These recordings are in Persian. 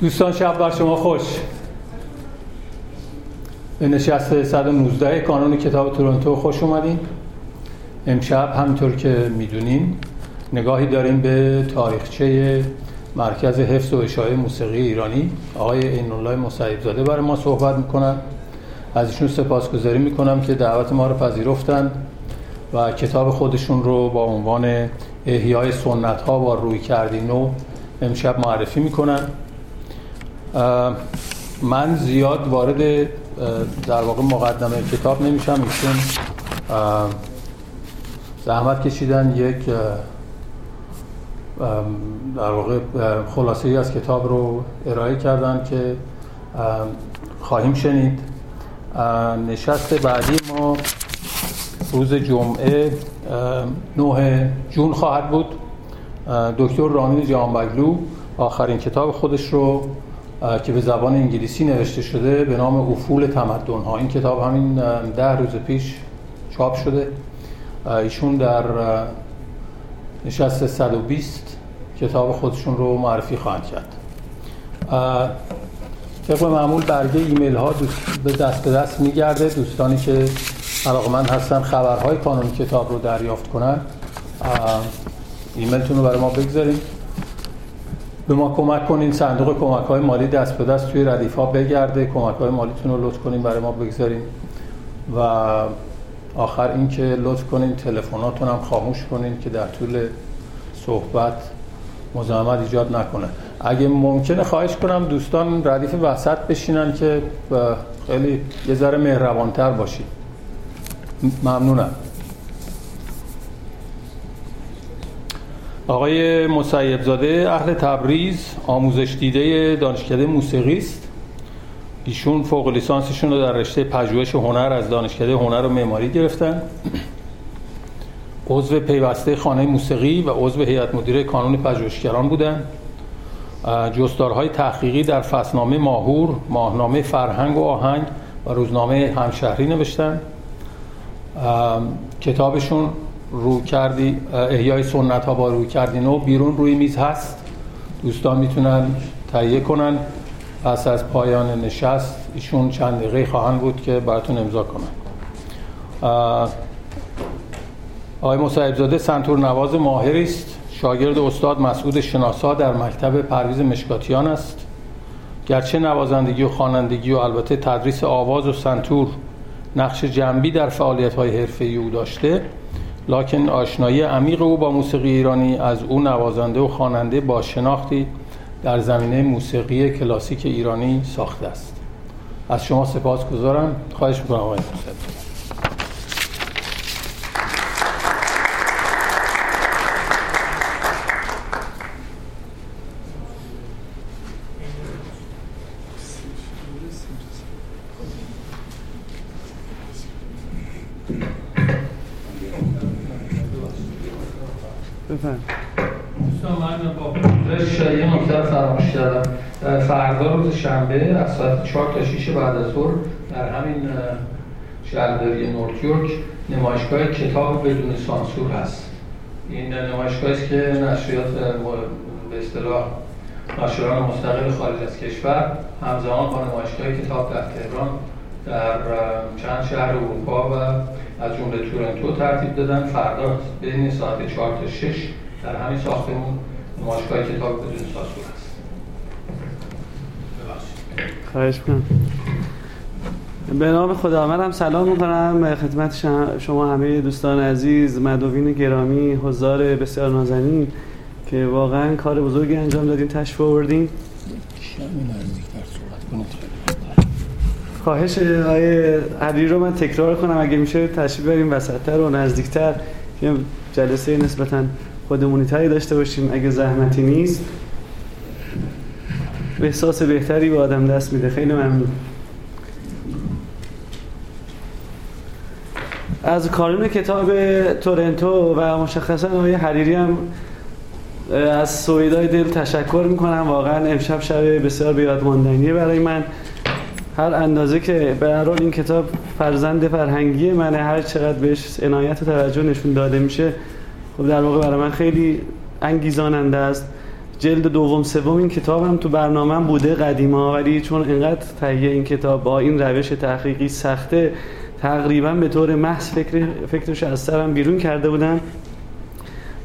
دوستان شب بر شما خوش. به نشست 119 کانون کتاب تورنتو خوش اومدین. امشب همینطور که می‌دونین نگاهی داریم به تاریخچه مرکز حفظ و اشاعه موسیقی ایرانی. آقای این الله مسعیب زاده برای ما صحبت می‌کنن. از ایشون سپاسگزاری می‌کنم که دعوت ما رو پذیرفتن و کتاب خودشون رو با عنوان احیای سنت ها با روی کردی نو امشب معرفی می‌کنن. من زیاد وارد در واقع مقدمه کتاب نمیشم ایشون زحمت کشیدن یک در واقع خلاصه ای از کتاب رو ارائه کردن که خواهیم شنید. نشست بعدی ما روز جمعه 9 جون خواهد بود. دکتر رامین جهانبگلو آخرین کتاب خودش رو که به زبان انگلیسی نوشته شده به نام افول تمدن ها این کتاب همین ده روز پیش چاپ شده. ایشون در نشست 120 کتاب خودشون رو معرفی خواهند کرد. طبق معمول برگه ایمیل ها به دست به دست میگرده. دوستانی که من هستن خبرهای کانون کتاب رو دریافت کنن ایمیلتون رو برای ما بگذاریم. به ما کمک کنین صندوق کمک های مالی دست به دست توی ردیف ها بگرده کمک های مالیتون رو لطف کنین برای ما بگذاریم و آخر اینکه لطف کنین تلفناتون هم خاموش کنین که در طول صحبت مزاحمت ایجاد نکنه. اگه ممکنه خواهش کنم دوستان ردیف وسط بشینن که خیلی یه ذره مهربانتر باشید ممنونم. آقای مسیب زاده اهل تبریز آموزش دیده دانشکده موسیقی است ایشون فوق لیسانسشون رو در رشته پژوهش هنر از دانشکده هنر و معماری گرفتن. عضو پیوسته خانه موسیقی و عضو هیئت مدیره کانون پژوهشگران بودند جستارهای تحقیقی در فصلنامه ماهور ماهنامه فرهنگ و آهنگ و روزنامه همشهری نوشتن. کتابشون رو کردی احیای سنت ها با روی کردی نو بیرون روی میز هست. دوستان می‌تونن تهیه کنن. پس از پایان نشست ایشون چند دقیقه خواهند بود که براتون امضا کنن آقای مصعب زاده سنتور نواز ماهری است. شاگرد استاد مسعود شناسا در مکتب پرویز مشکاتیان است. گرچه نوازندگی و خوانندگی و البته تدریس آواز و سنتور نقش جنبی در فعالیت های حرفه او داشته لکن آشنایی عمیق او با موسیقی ایرانی از او نوازنده و خواننده با شناختی در زمینه موسیقی کلاسیک ایرانی ساخته است. از شما سپاس گذارم خواهش می‌کنم آقای شنبه از ساعت 4 تا 6 بعد از ظهر در همین شهرداری نورتیورک نمایشگاه کتاب بدون سانسور هست. این نمایشگاهی است که نشریات به اصطلاح ناشران مستقل خارج از کشور همزمان با نمایشگاه کتاب در تهران در چند شهر اروپا و از جمله تورنتو ترتیب دادن. فردا بین ساعت 4 تا 6 در همین ساختمون نمایشگاه کتاب بدون سانسور هست خواهش کنم به نام خدا من هم سلام می‌کنم. خدمت شما همه دوستان عزیز مدوین گرامی حضار بسیار نازنین که واقعا کار بزرگی انجام دادیم تشریف آوردیم خواهش آقای علی رو من تکرار کنم. اگه میشه تشریف بریم وسطتر و نزدیکتر. که جلسه نسبتا خودمونی تری داشته باشیم. اگه زحمتی نیست احساس بهتری به آدم دست میده. خیلی ممنون. از کارون کتاب تورنتو و مشخصا آقای حریری هم از سویدای دل تشکر می‌کنم. واقعا امشب شب بسیار بیادماندنیه برای من. هر اندازه که به هر این کتاب فرزند فرهنگی منه هر چقدر بهش عنایت و توجه نشون داده میشه خب در واقع برای من خیلی انگیزاننده است. جلد دوم سوم این کتاب هم تو برنامه بوده قدیما ولی چون اینقدر تهیه این کتاب با این روش تحقیقی سخته تقریبا به طور محض فکر فکرش از سرم بیرون کرده بودم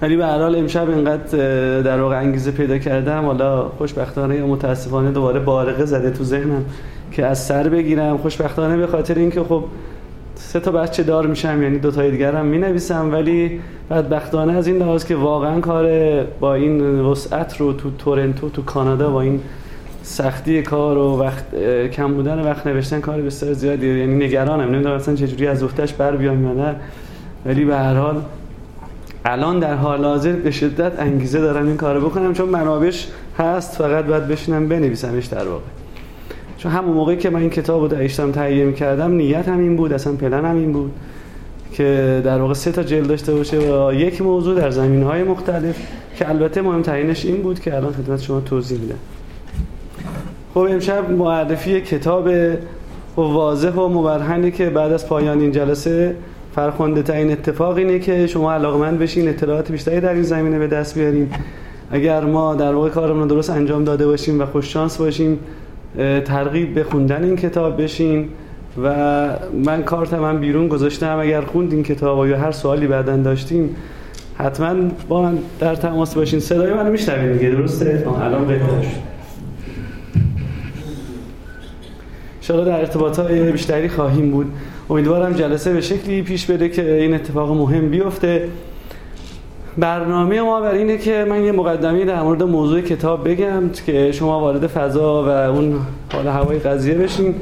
ولی به هر حال امشب اینقدر در واقع انگیزه پیدا کردم. حالا خوشبختانه یا متاسفانه دوباره بارقه زده تو ذهنم که از سر بگیرم. خوشبختانه به خاطر اینکه خب سه تا بچه دار میشم یعنی دو تای دیگر هم می نویسم ولی بدبختانه از این لحاظ که واقعا کار با این وسعت رو تو تورنتو تو کانادا با این سختی کار و وقت کم بودن وقت نوشتن کار بسیار زیادیه. یعنی نگرانم. نمی‌دونم اصلا چجوری از افتش بر بیام یا نه. ولی به هر حال الان در حال حاضر به شدت انگیزه دارم این کارو بکنم چون منابعش هست. فقط باید بشینم بنویسمش در واقع. چون همون موقعی که من این کتاب رو داشتم تهیه می‌کردم نیت هم این بود اصلا پلن هم این بود که در واقع سه تا جلد داشته باشه و یک موضوع در زمین های مختلف که البته مهمترینش این بود که الان خدمت شما توضیح میدم. خب امشب معرفی کتاب واضح و مبرهنی که بعد از پایان این جلسه فرخنده ترین اتفاق اینه که شما علاقمند بشین اطلاعات بیشتری در این زمینه به دست بیاریم اگر ما در واقع کارمون درست انجام داده باشیم و خوش شانس باشیم ترغیب به خوندن این کتاب بشین و من کارت من بیرون گذاشتم. اگر خوند این کتاب یا هر سوالی بعدا داشتیم حتما با من در تماس باشین. صدای منو میشنوید دیگه درسته؟ الان بهتر شد. در ارتباط های بیشتری خواهیم بود. امیدوارم جلسه به شکلی پیش بره که این اتفاق مهم بیفته. برنامه ما بر اینه که من یه مقدمی در مورد موضوع کتاب بگم که شما وارد فضا و اون حال هوای قضیه بشین.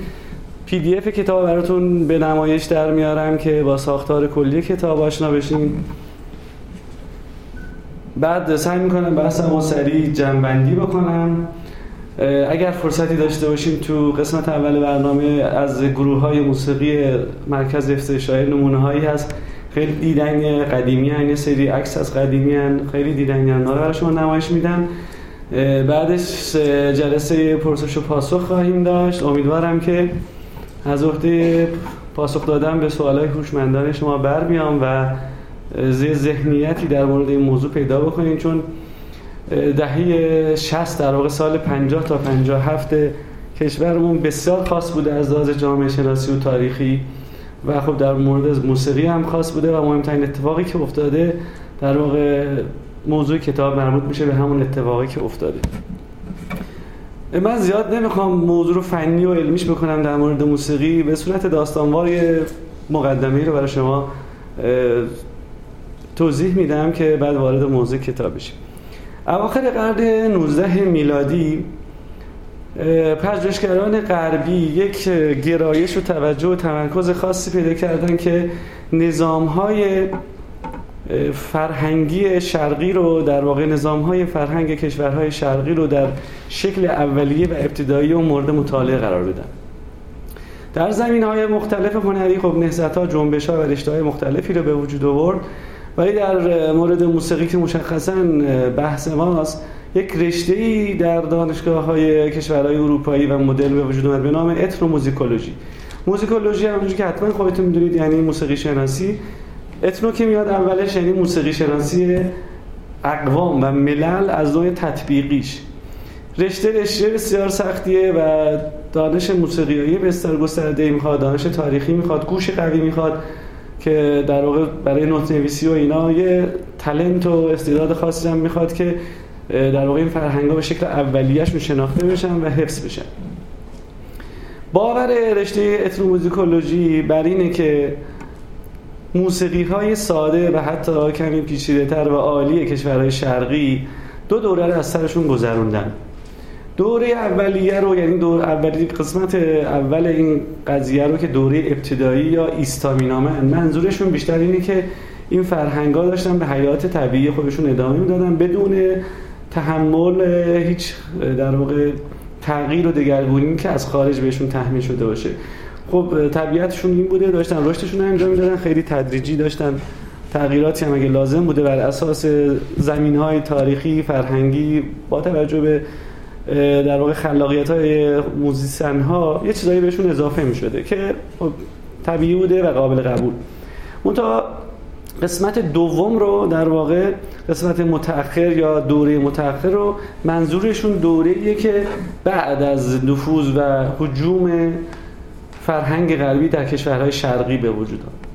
پی دی اف کتاب براتون به نمایش در میارم که با ساختار کلی کتاب آشنا بشین. بعد سعی می‌کنم بحثم سریع جنبندی بکنم. اگر فرصتی داشته باشیم تو قسمت اول برنامه از گروه های موسیقی مرکز حفظ شاعر نمونه هایی هست. خیلی دیدن قدیمی هن یه سری عکس از قدیمی هن خیلی دیدن هن برای شما نمایش میدن. بعدش جلسه پرسش و پاسخ خواهیم داشت. امیدوارم که از وقتی پاسخ دادن به سوالای هوشمندان شما بر بیام و ذهنیتی در مورد این موضوع پیدا بکنیم چون دهه 60 در واقع سال 50 تا 57 کشورمون بسیار خاص بوده از لحاظ جامعه شناسی و تاریخی. و خب در مورد موسیقی هم خاص بوده و مهمترین اتفاقی که افتاده در واقع موضوع کتاب مربوط میشه به همون اتفاقی که افتاده. من زیاد نمی‌خوام موضوع رو فنی و علمیش بکنم در مورد موسیقی. به صورت داستانوار مقدمه رو برای شما توضیح میدم که بعد وارد موضوع کتاب بشیم اواخر قرن 19 میلادی پژوهشگران غربی یک گرایش و توجه و تمرکز خاصی پیدا کردن که نظامهای فرهنگی شرقی رو در واقع نظامهای فرهنگ کشورهای شرقی رو در شکل اولیه و ابتدایی و مورد مطالعه قرار بدن. در زمین های مختلف هنری خب نهزت ها جنبش ها و رشته های مختلفی رو به وجود آورد. ولی در مورد موسیقی که مشخصا بحث ماست یک رشته ای در دانشگاه های کشورهای اروپایی و مدل به وجود اومد به نام اتنو موزیکولوژی موزیکولوژی همونجوری که حتما خودتون می‌دونید یعنی موسیقی شناسی. اتنو که میاد اولش یعنی موسیقی شناسی اقوام و ملل از نوع تطبیقیش. رشته رشته بسیار سختیه و دانش موسیقیایی بسیار گسترده می‌خواد دانش تاریخی می‌خواد گوش قوی می‌خواد که در واقع برای نوت نویسی و اینا یه تلنت و استعداد خاصی هم می‌خواد که در واقع این فرهنگ به شکل اولیش شناخته بشن و حفظ بشن باور رشته اتنوموزیکولوژی بر اینه که موسیقی های ساده و حتی کمی پیچیده تر و عالی کشورهای شرقی دو دوره رو از سرشون گذروندن. دوره اولیه رو یعنی دور اولی قسمت اول این قضیه رو که دوره ابتدایی یا ایستامینامه منظورشون بیشتر اینه که این فرهنگا داشتن به حیات طبیعی خودشون ادامه می‌دادن بدون تحمل هیچ در واقع تغییر و دگرگونی که از خارج بهشون تحمیل شده باشه. خب طبیعتشون این بوده داشتن رشدشون انجام می‌دادن خیلی تدریجی داشتن تغییراتی هم اگه لازم بوده بر اساس زمین های تاریخی فرهنگی با توجه به در واقع خلاقیت های موزیسن ها یه چیزایی بهشون اضافه می شده که خب طبیعی بوده و قابل قبول. منتها قسمت دوم رو در واقع قسمت متأخر یا دوره متأخر رو منظورشون دوره که بعد از نفوذ و حجوم فرهنگ غربی در کشورهای شرقی به وجود آمد.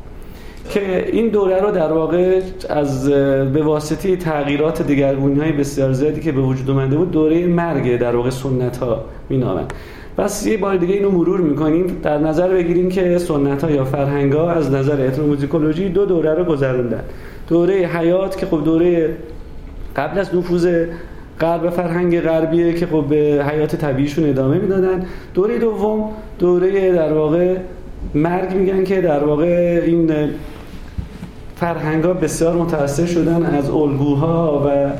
که این دوره رو در واقع از به واسطه تغییرات دگرگونی های بسیار زیادی که به وجود اومده بود دوره مرگ در واقع سنت ها مینامن پس یه بار دیگه اینو مرور می‌کنیم. در نظر بگیریم که سنت ها یا فرهنگ ها از نظر اتنوموزیکولوژی دو دوره رو گذروندن. دوره حیات که خب دوره قبل از نفوذ غرب فرهنگ غربیه که خب به حیات طبیعیشون ادامه می‌دادن. دوره دوم دوره در واقع مرگ میگن که در واقع این فرهنگ ها بسیار متاثر شدن از الگوها و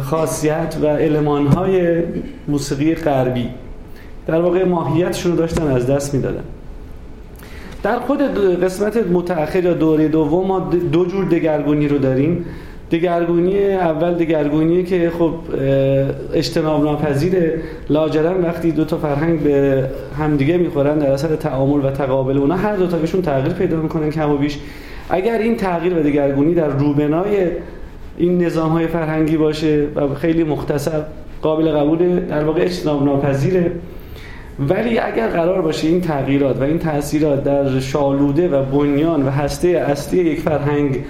خاصیت و علمان های موسیقی غربی. در واقع ماهیتشون رو داشتن از دست می‌دادن. در خود قسمت متأخر یا دوره دوم ما دو جور دگرگونی رو داریم. دگرگونی اول دگرگونی که خب اجتناب ناپذیر لاجرم وقتی دو تا فرهنگ به همدیگه می‌خورن در اثر تعامل و تقابل اونا هر دو تاشون تغییر پیدا می‌کنن کم و بیش. اگر این تغییر و دگرگونی در روبنای این نظام های فرهنگی باشه و خیلی مختصر قابل قبول در واقع اجتناب ناپذیره ولی اگر قرار باشه این تغییرات و این تاثیرات در شالوده و بنیان و هسته اصلی یک فرهنگ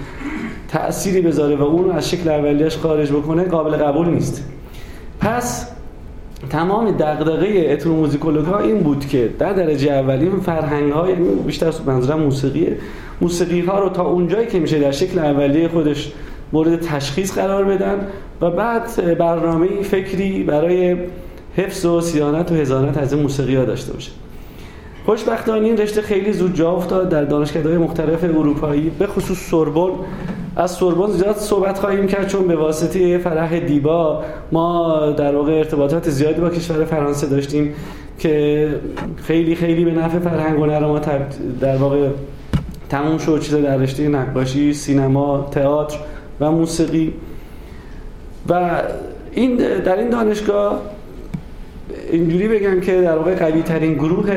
تأثیری بذاره و اون رو از شکل اولیش خارج بکنه قابل قبول نیست. پس تمام دغدغه اتنوموزیکولوژی این بود که در درجه اولی فرهنگ های یعنی بیشتر منظورم موسیقی موسیقی ها رو تا اونجایی که میشه در شکل اولیه خودش مورد تشخیص قرار بدن و بعد برنامه فکری برای حفظ و سیانت و هزانت از این موسیقی ها داشته باشه. خوشبختانه این رشته خیلی زود جا افتاد در دانشگاه‌های مختلف اروپایی به خصوص سوربن. از سوربن زیاد صحبت خواهیم کرد چون به واسطه فرح دیبا ما در واقع ارتباطات زیادی با کشور فرانسه داشتیم که خیلی خیلی به نفع فرهنگ و ما در واقع تموم شد چیز در رشته نقاشی، سینما، تئاتر و موسیقی. و این در این دانشگاه اینجوری بگم که در واقع قوی ترین گروه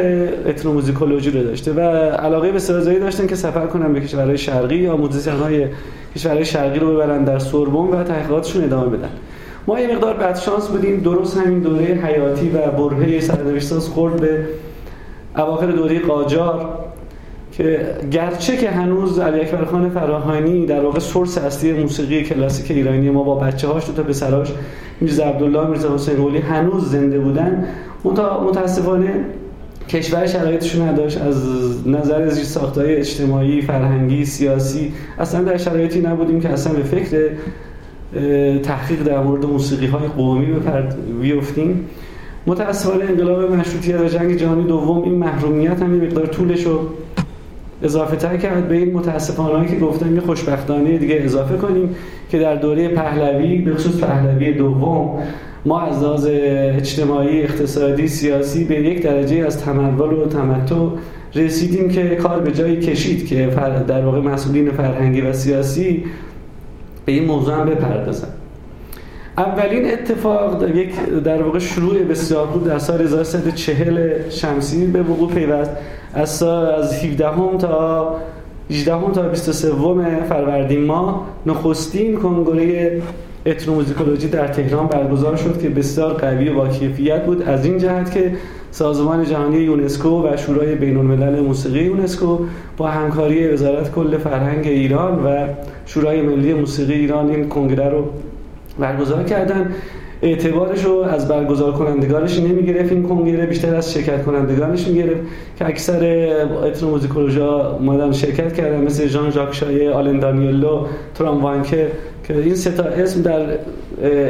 اتنوموزیکولوژی رو داشته و علاقه به‌سزایی داشتن که سفر کنن به کشورهای شرقی یا موزیسین های کشورهای شرقی رو ببرن در سوربن و تحقیقاتشون ادامه بدن. ما یه مقدار بدشانس بودیم. درست همین دوره حیاتی و برهه سرنوشت‌ساز خورد به اواخر دوره قاجار. که گرچه که هنوز علی اکبر خان فراهانی در واقع سورس اصلی موسیقی کلاسیک ایرانی ما با بچه هاش دو تا پسراش میرزا عبدالله میرزا حسین قولی هنوز زنده بودن. متاسفانه کشور شرایطشون نداشت. از نظر زیر ساختای اجتماعی، فرهنگی، سیاسی اصلا در شرایطی نبودیم که اصلا به فکر تحقیق در مورد موسیقی های قومی بیفتیم. متاسفانه انقلاب مشروطیت و جنگ جهانی دوم این محرومیت هم مقدار طولش رو اضافه تر کرد به این متاسفانه که گفتم یه خوشبختانه دیگه اضافه کنیم که در دوره پهلوی به خصوص پهلوی دوم ما از لحاظ اجتماعی اقتصادی سیاسی به یک درجه از تمول و تمتع رسیدیم که کار به جایی کشید که در واقع مسئولین فرهنگی و سیاسی به این موضوع هم بپردازن. اولین اتفاق یک در واقع شروع بسیار بود در سال 1340 شمسی به وقوع پیوست. از سال از 17 هم تا 18 هم تا 23 فروردین ماه نخستین کنگره اتنوموزیکولوژی در تهران برگزار شد که بسیار قوی و با کیفیت بود. از این جهت که سازمان جهانی یونسکو و شورای بین الملل موسیقی یونسکو با همکاری وزارت کل فرهنگ ایران و شورای ملی موسیقی ایران این کنگره رو برگزار کردن. اعتبارش رو از برگزار کنندگانش نمی‌گرفت. این کنگره بیشتر از شرکت کنندگانش می‌گرفت که اکثر اتنوموزیکولوگا اومدن شرکت کردن مثل ژان ژاک شایه آلن دانیلو تران وان که که این سه تا اسم در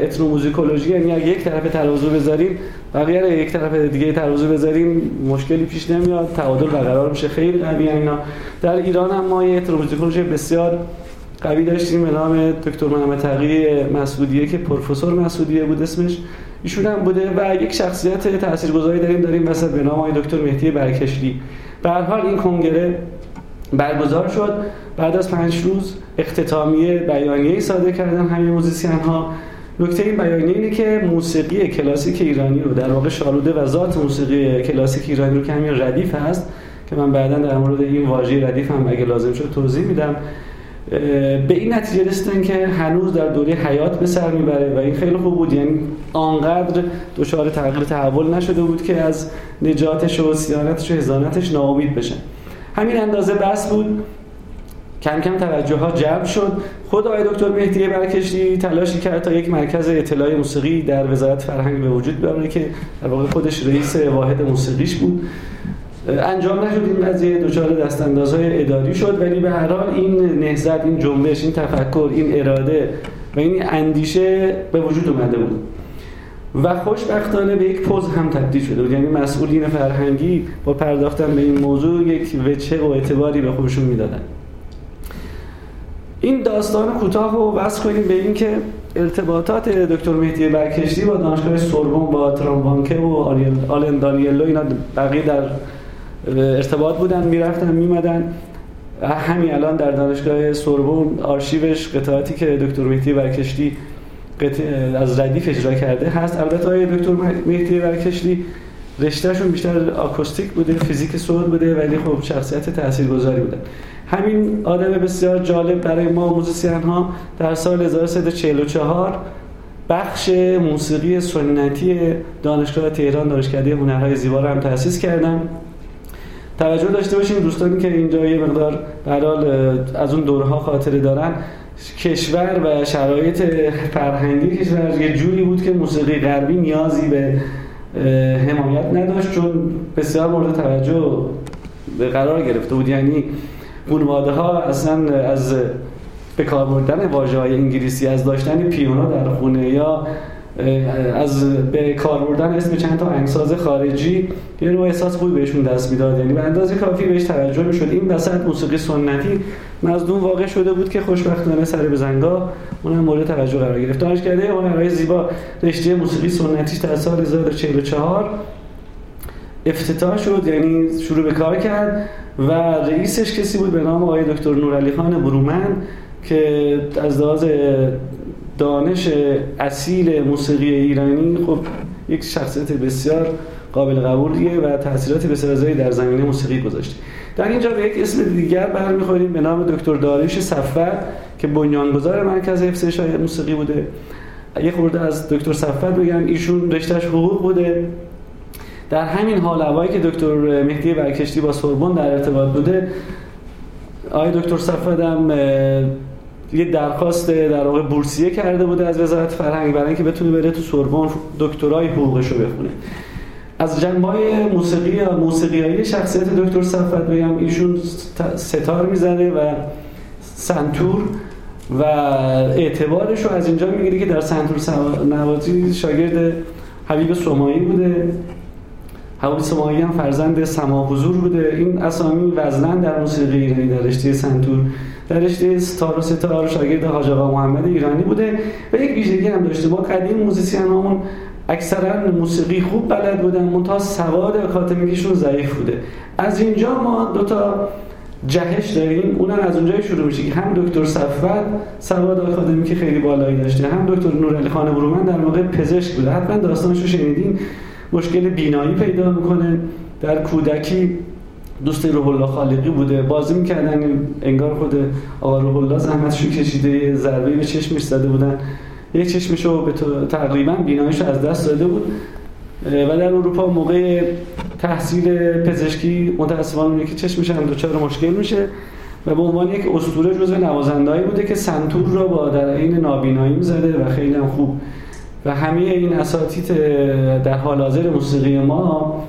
اتنوموزیکولوژی یعنی اگه یک طرف ترازو بذاریم بقیه رو یک طرف دیگه ترازو بذاریم مشکلی پیش نمیاد تعادل برقرار میشه خیلی قوی اینا. در ایران هم ما یه بسیار قوی داشتیم به نام دکتر محمد تقی مسعودیه که پروفسور مسعودیه بود اسمش. ایشون هم بوده و یک شخصیت تاثیرگذاری داریم داریم مثلا به نام دکتر مهدی برکشلی. به حال این کنگره برگزار شد. بعد از پنج روز اختتامیه بیانیه صادر کردن همه موزیسین ها نکته این بیانیه اینه که موسیقی کلاسیک ایرانی رو در واقع شالوده و ذات موسیقی کلاسیک ایرانی رو که همین ردیف هست که من بعدا در مورد این واژه ردیف هم اگه لازم شد توضیح میدم. به این نتیجه رسیدن که هنوز در دوره حیات به سر می‌بره و این خیلی خوب بود. یعنی آنقدر دچار تغییر تحول نشده بود که از نجاتش و سیانتش و هزانتش ناامید بشن همین اندازه بس بود. کم کم توجه ها جلب شد. خود آقای دکتر مهدی برکشی تلاشی کرد تا یک مرکز اطلاع موسیقی در وزارت فرهنگ به وجود بیاره که در واقع خودش رئیس واحد موسیقیش بود. انجام نشد این قضیه دچار دستاندازهای اداری شد. ولی به هر حال این نهضت این جنبش این تفکر این اراده و این اندیشه به وجود اومده بود. و خوشبختانه به یک پوز هم تبدیل شده بود. یعنی مسئولین فرهنگی با پرداختن به این موضوع یک وچه و اعتباری به خودشون می‌دادن. این داستان کوتاه رو وصل کنیم به این که ارتباطات دکتر مهدی برکشتی با دانشگاه سوربن با ترامبانکه و آلن دانیلو اینا بقیه در ارتباط بودن می‌رفتن میمدن همین الان در دانشگاه سوربون آرشیوش قطعاتی که دکتر مهدی برکشتی از ردیف اجرا کرده هست. البته های دکتر مهدی برکشتی رشتهشون بیشتر آکوستیک بوده فیزیک صوت بوده ولی خب شخصیت تاثیرگذاری بودن همین آدم بسیار جالب برای ما موزیسین ها در سال 1344 بخش موسیقی سنتی دانشگاه تهران دانشکده هنرهای زیبا رو هم تأسیس کردن. توجه داشته باشیم دوستانی که اینجا یه مقدار برال از اون دورها خاطره دارن. کشور و شرایط فرهنگی کشور یه جوری بود که موسیقی غربی نیازی به حمایت نداشت چون بسیار مورد توجه قرار گرفته بود. یعنی خانواده ها اصلا از به کار بردن واژه های انگلیسی از داشتن پیانو در خونه یا از به کار بردن اسم چند تا انگساز خارجی یه نوع احساس خوبی بهشون دست می‌داد. یعنی به اندازه کافی بهش توجه می‌شد. این وسط موسیقی سنتی مظلوم واقع شده بود که خوشبختانه سر به زنگا اونم مورد توجه قرار گرفت. دانشکده هنرهای زیبا رشته موسیقی سنتی در سال 1944 افتتاح شد یعنی شروع به کار کرد و رئیسش کسی بود به نام آقای دکتر نورعلی خان برومن که از لحاظ دانش اصیل موسیقی ایرانی خب یک شخصیت بسیار قابل قبولیه و تاثیرات بسیار در زمینه موسیقی گذاشته. در اینجا به یک اسم دیگر برمیخوریم به نام دکتر داریوش صفت که بنیانگذار مرکز حفظ موسیقی بوده. یه خورده از دکتر صفت بگم ایشون رشتهش حقوق بوده. در همین حال هوایی که دکتر مهدی برکشتی با سوربن در ارتباط بوده آقای دکتر صفت هم یه درخواست در واقع بورسیه کرده بوده از وزارت فرهنگ برای اینکه بتونه بره تو سوربن دکترای حقوقش رو بخونه. از جنبای موسیقی یا موسیقیایی شخصیت دکتر صفت بگم ایشون سه‌تار می‌زنه و سنتور و اعتبارش رو از اینجا می‌گیره که در سنتور نوازی شاگرد حبیب سماعی بوده. حبیب سماعی هم فرزند سماع حضور بوده. این اسامی وزنن در موسیقی ایرانی در رشته سنتور. در رشته سه‌تار و سه‌تار شاگرد حاج آقا محمد ایرانی بوده و یک ویژگی هم داشته. ما قدیم موزیسین همون اکثرا موسیقی خوب بلد بودن منتها سواد اکادمیکشون ضعیف بوده. از اینجا ما دو تا جهش داریم. اونم از اونجای شروع میشه که هم دکتر صفوت سواد آکادمیک خیلی بالایی داشته هم دکتر نورعلی خان برومن در موقع پزشک بوده. حتما داستانشو شنیدین. مشکل بینایی پیدا می‌کنه. در کودکی دوست روح الله خالقی بوده. بازی می‌کردن انگار خود آقا روح الله زحمتشو کشیده ضربه به چشمش زده بودن. یک چشمشو به تقریبا بیناییشو از دست داده بود. و در اروپا موقع تحصیل پزشکی متاسفانه که چشمش هم دچار مشکل میشه و به عنوان یک اسطوره جزو نوازندهایی بوده که سنتور را با در این نابینایی می‌زده و خیلی هم خوب. و همه این اساتید در حال حاضر موسیقی ما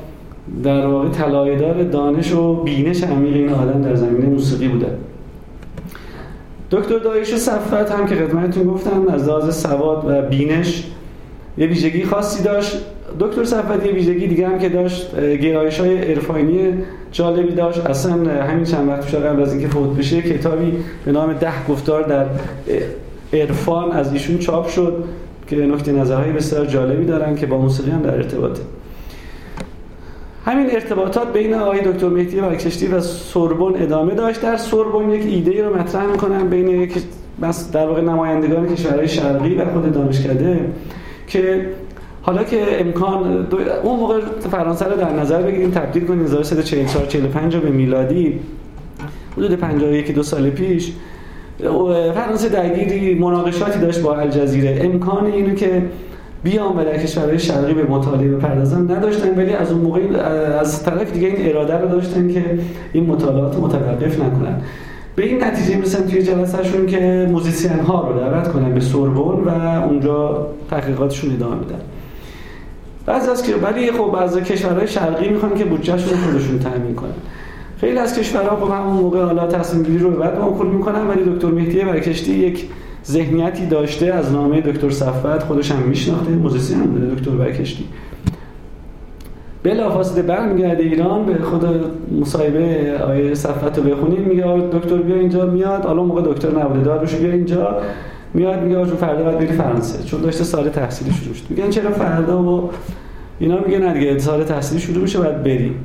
در واقع طلایه‌دار دانش و بینش عمیق این آدم در زمینه موسیقی بوده. دکتر دایش صفت هم که خدمتتون گفتم از لحاظ سواد و بینش یه ویژگی خاصی داشت. دکتر صفت یه ویژگی دیگه هم که داشت گرایش های عرفانی جالبی داشت. اصلا همین چند وقت قبل از اینکه فوت بشه کتابی به نام ده گفتار در عرفان از ایشون چاپ شد که نکته نظرهای بسیار جالبی دارن که با موسیقی هم در ارتباطه. همین ارتباطات بین آقای دکتر مهدی برکشتی و سوربن ادامه داشت. در سوربن یک ایده رو مطرح می‌کنن بین یک در واقع نمایندگان کشورهای شرقی و خود دانشکده که حالا که امکان اون موقع فرانسه رو در نظر بگیریم تبدیل کنیم 1344 45 به میلادی. حدود 51 دو سال پیش فرانسه درگیری مناقشاتی داشت با الجزیره. امکان اینو که و در کشورهای شرقی به مطالعه بپردازن. نداشتن ولی از اون موقع از طرف دیگه این اراده رو داشتن که این مطالعات متوقف نکنن. به این نتیجه می‌رسن توی جلسهشون که موزیسین ها رو دعوت کنن به سوربون و اونجا تحقیقاتشون ادامه بدن. بعضی از که ولی خب از کشورهای شرقی می‌خوان که بودجهشون خودشون تامین کنن. خیلی از کشورها خب همون موقع حالا تصمیم گیری رو بعد موکول می‌کنن ولی دکتر مهدی برکشلی یک ذهنیتی داشته از نامه دکتر صفوت خودش هم میشناخته موزیسین هم بوده دکتر برکشلی. بلافاصله برمیگرده ایران به خود مصاحبه آیه صفت رو بخونیم میگه دکتر بیا اینجا میاد حالا موقع دکتر نبوده داروش بیا اینجا میاد میگه آجون فردا باید بری فرانسه چون داشته سال تحصیلی شروع شد میگن چرا فردا و اینا؟ میگه نه دیگه سال تحصیلی شروع میشه باید بریم.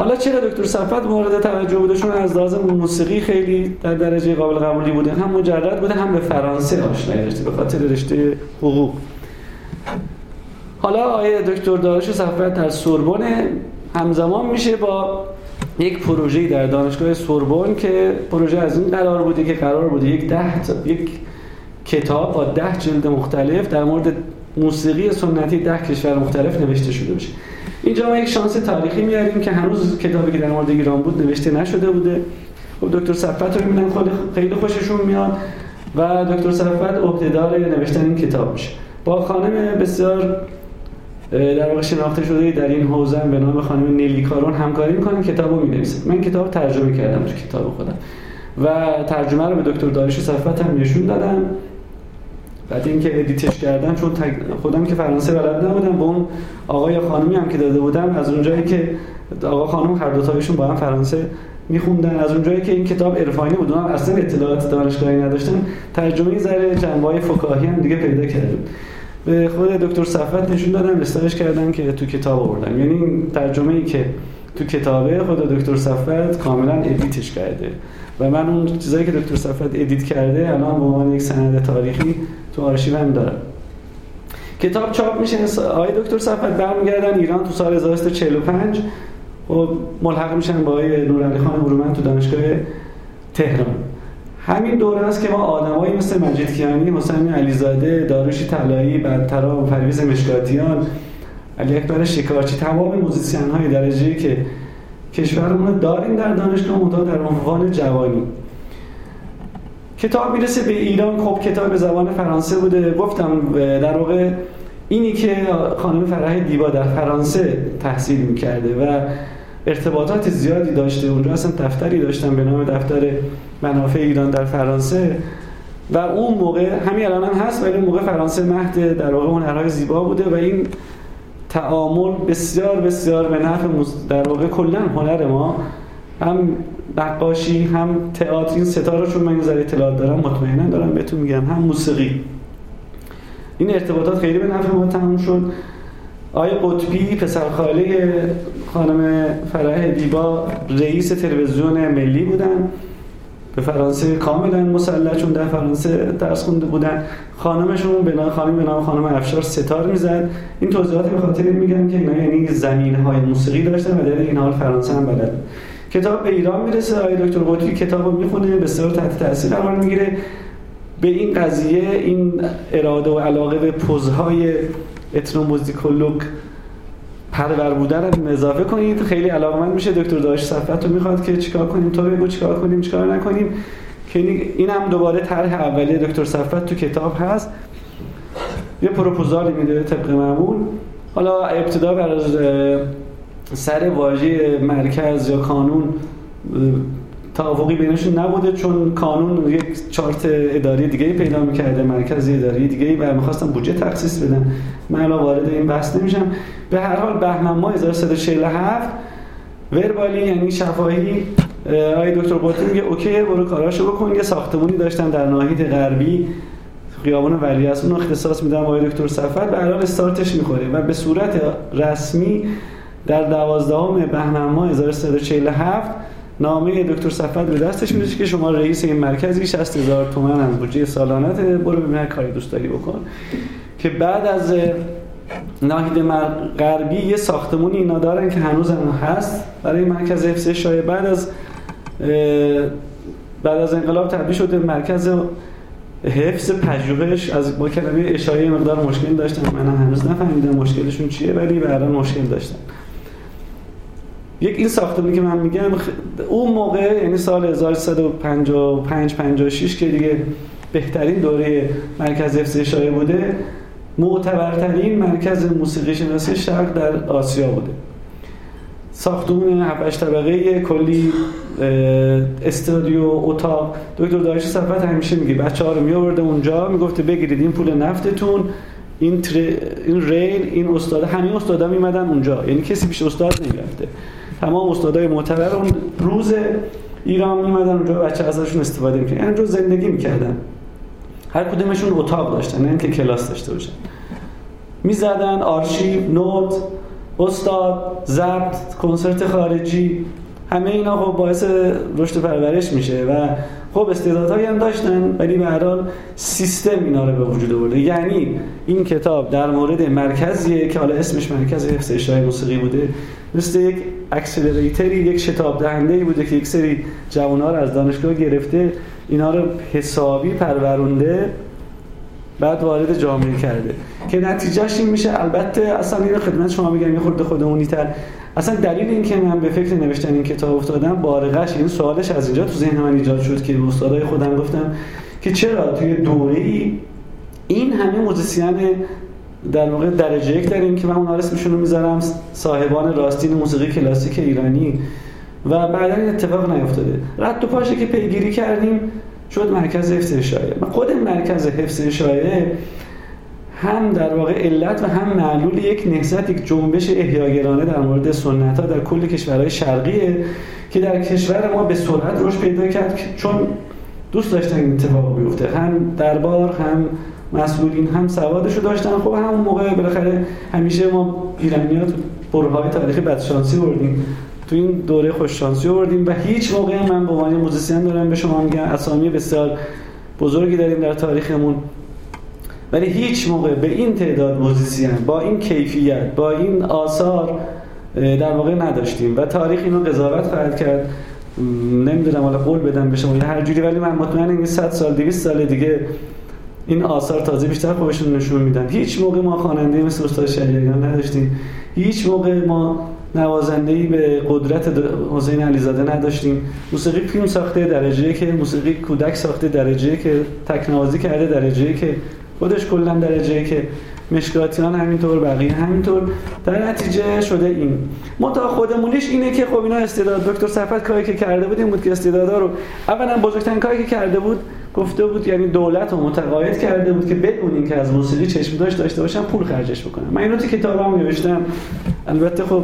حالا چرا دکتر صفت مورد توجه بوده؟ چون از لحاظ موسیقی خیلی در درجه قابل قبولی بوده هم مجرد بوده هم به فرانسه آشنایی داشته به خاطر رشته حقوق. حالا آیه دکتر دارش صفت در سوربن همزمان میشه با یک پروژه در دانشگاه سوربن که پروژه از این قرار بوده که قرار بوده یک ده یک کتاب با ده جلد مختلف در مورد موسیقی سنتی ده کشور مختلف نوشته شده باشه. اینجا ما یک شانس تاریخی میاریم که هنوز کتابی که در مورد ایران بود نوشته نشده بوده. خب دکتر صفت رو می‌بینن خیلی خوششون میاد و دکتر صفت عهدهدار نوشتن این کتاب میشه. با خانم بسیار در واقع شناخته شده در این حوزه به نام خانم نیلی کارون همکاری می‌کنن کتابو می‌نویسه من کتاب ترجمه کردم تو کتاب خودم. و ترجمه رو به دکتر داریوش صفت هم نشون دادم. بعد اینکه ادیتش کردم چون خودم که فرانسه بلد نبودم با اون آقای خانمی هم که داده بودم از اونجایی که آقا خانم هر دو تایشون با هم فرانسه میخوندن از اونجایی که این کتاب عرفانی بود اونم اصلا اطلاعات دانشگاهی نداشتن ترجمه ذره جنبه فکاهی هم دیگه پیدا کردم به خود دکتر صفوت نشون دادم استایش کردن که تو کتاب آوردم. یعنی ترجمه ای که تو کتابه خود دکتر صفوت کاملا edit ش کرده. و من اون چیزایی که دکتر صفوت edit کرده الان به عنوان یک سند تاریخی تو آرشیو هم دارم کتاب چاپ میشه آقای دکتر صفوت برمیگردن ایران تو سال 1345 و خب ملحق میشن با آقای نورعلی خان برومند تو دانشگاه تهران. همین دوره است که ما آدمایی مثل مجید کیانی، حسین علیزاده، داروشی طلایی، برترا، پرویز مشکاتیان، علی اکبر شکارچی تمام موزیسین های درجه که کشورمون داریم در دانشگاه منتها در عنوان جوانی. کتاب می‌رسه به ایران. خب کتاب به زبان فرانسه بوده. گفتم در واقع اینی که خانم فرح دیبا در فرانسه تحصیل می‌کرده و ارتباطات زیادی داشته. اونجا اصلا دفتری داشتن به نام دفتر منافع ایران در فرانسه و اون موقع همین الان هم هست ولی اون موقع فرانسه مهد در واقع هنرهای زیبا بوده و این تعامل بسیار بسیار به نفع در واقع کلا هنر ما هم نقاشی هم تئاتر این ستا چون من ذره اطلاعات دارم مطمئنا دارم بهتون میگم هم موسیقی. این ارتباطات خیلی به نفع ما تموم شد. آیا قطبی پسر خاله خانم فرح دیبا رئیس تلویزیون ملی بودن. به فرانسه کاملا مسلح چون در فرانسه درس خونده بودن. خانمشون به نام خانم به نام خانم افشار ستار می‌زد. این توضیحات به خاطر میگم که اینا یعنی زمین های موسیقی داشتن و در این حال فرانسه هم بلد کتاب به ایران می‌رسه آقای دکتر قطبی کتاب رو می‌خونه بسیار تحت تاثیر قرار می‌گیره. به این قضیه این اراده و علاقه به پوزهای اتنوموزیکولوگ پرور بودن رو اضافه کنید. خیلی علاقمند میشه دکتر داشت صفوت رو می‌خواد که چیکار کنیم تو بگو چیکار کنیم چیکار نکنیم. که این هم دوباره طرح اولیه دکتر صفوت تو کتاب هست. یه پروپوزالی میده طبق معمول. حالا ابتدا بر سر واژه مرکز یا کانون توافقی بینشون نبوده چون کانون یک چارت اداری دیگه پیدا می‌کرده مرکز اداری دیگه و می‌خواستم بودجه تخصیص بدن. من الان وارد این بحث نمیشم. به هر حال بهمن ماه 1347 وربالی یعنی شفاهی آقای دکتر قطبی میگه اوکی برو کاراشو بکن. یه ساختمونی داشتن در ناحیه غربی. خیابان ولی از اون اختصاص میدم آقای دکتر به هر حال استارتش می‌خوره و به صورت رسمی در 12 بهمن ماه 1347 نامه دکتر صفت به دستش می‌رسه که شما رئیس این مرکزی 60 هزار تومن از بودجه سالانت برو ببین کاری دوست داری بکن. که بعد از ناهید غربی یه ساختمونی اینا دارن که هنوز هم هست برای مرکز حفظ شایع. بعد از بعد از انقلاب تبدیل شده مرکز حفظ پژوهش از با کلمه اشاره مقدار مشکل داشتن. من هنوز نفهمیدم مشکلشون چیه ولی به مشکل داشتن. یک این ساختمانی که من میگم اون موقع یعنی سال 1355 56 که دیگه بهترین دوره مرکز حفظ بوده معتبرترین مرکز موسیقی شناسی شرق در آسیا بوده. ساختمون 7 طبقه کلی استودیو اتاق. دکتر دایش صفت همیشه میگه بچه ها رو میآورده اونجا می‌گفته بگیرید این پول نفتتون این, این ریل این استاد همین استادا میمدن اونجا. یعنی کسی پیش استاد نمی‌رفته. تمام استادای معتبر اون روز ایران میمدن اونجا بچه ازشون استفاده می‌کنن یعنی اونجا زندگی می‌کردن. هر کدومشون اتاق داشتن نه که کلاس داشته باشن. می‌زدن آرشیو نوت استاد ضبط کنسرت خارجی. همه اینا خب باعث رشد پرورش میشه و خب استعدادهایی هم داشتن ولی به هر حال سیستم اینا رو به وجود آورده. یعنی این کتاب در مورد مرکزیه که حالا اسمش مرکز حفظ اشیاء موسیقی بوده. مثل یک اکسلراتوری یک شتاب دهنده بوده که یک سری جوانها رو از دانشگاه گرفته اینا رو حسابی پرورونده بعد وارد جامعه کرده. که نتیجهش این میشه البته اصلا این خدمت شما میگم یه خورده خودمونی تر اصلا دلیل این که من به فکر نوشتن این کتاب افتادم بارقش این سوالش از اینجا تو ذهن من ایجاد شد که استادای خودم گفتم که چرا توی دوره ای این همه موزیسین در واقع درجه یک داریم که من اون اسمشون رو می‌ذارم صاحبان راستین موسیقی کلاسیک ایرانی. و بعدا این اتفاق نیفتاده. رد و پاشه که پیگیری کردیم شد مرکز حفظ اشایه خود مرکز حفظ اشایه هم در واقع علت و هم معلول یک نهضت یک جنبش احیاگرانه در مورد سنت ها در کل کشورهای شرقیه که در کشور ما به سرعت رشد پیدا کرد چون دوست داشتن این اتفاق بیفته. هم دربار هم مسئولین هم سوادش رو داشتن. خب همون موقع بالاخره همیشه ما ایرانی ها برهه‌های تاریخی بدشانسی بردیم تو این دوره خوششانسی بردیم و هیچ موقع من به عنوان موزیسین دارم به شما میگم اسامی بسیار بزرگی داریم در تاریخمون. ولی هیچ موقع به این تعداد موزیسین با این کیفیت با این آثار در واقع نداشتیم. و تاریخ اینو قضاوت خواهد کرد. نمی‌دونم حالا قول بدم به شما هر جوری ولی من مطمئنم این 100 سال 200 سال دیگه این آثار تازه بیشتر خودشون نشون میدن. هیچ موقع ما خواننده مثل استاد شریعیان نداشتیم. هیچ موقع ما نوازنده ای به قدرت حسین علیزاده نداشتیم. موسیقی فیلم ساخته درجه که موسیقی کودک ساخته درجه که تکنوازی کرده درجه که خودش کلا درجه که مشکاتیان همینطور بقیه همینطور. در نتیجه شده این. متا خودمونیش اینه که خب اینا استعداد دکتر صفت کاری که کرده بود این بود که استعدادا رو اولا بزرگترین کاری که کرده بود گفته بود یعنی دولت رو متقاعد کرده بود که بدون اینکه از موسیقی چشم داشت داشته باشن پول خرجش بکنن. من اینو تو کتابم نوشتم. البته خب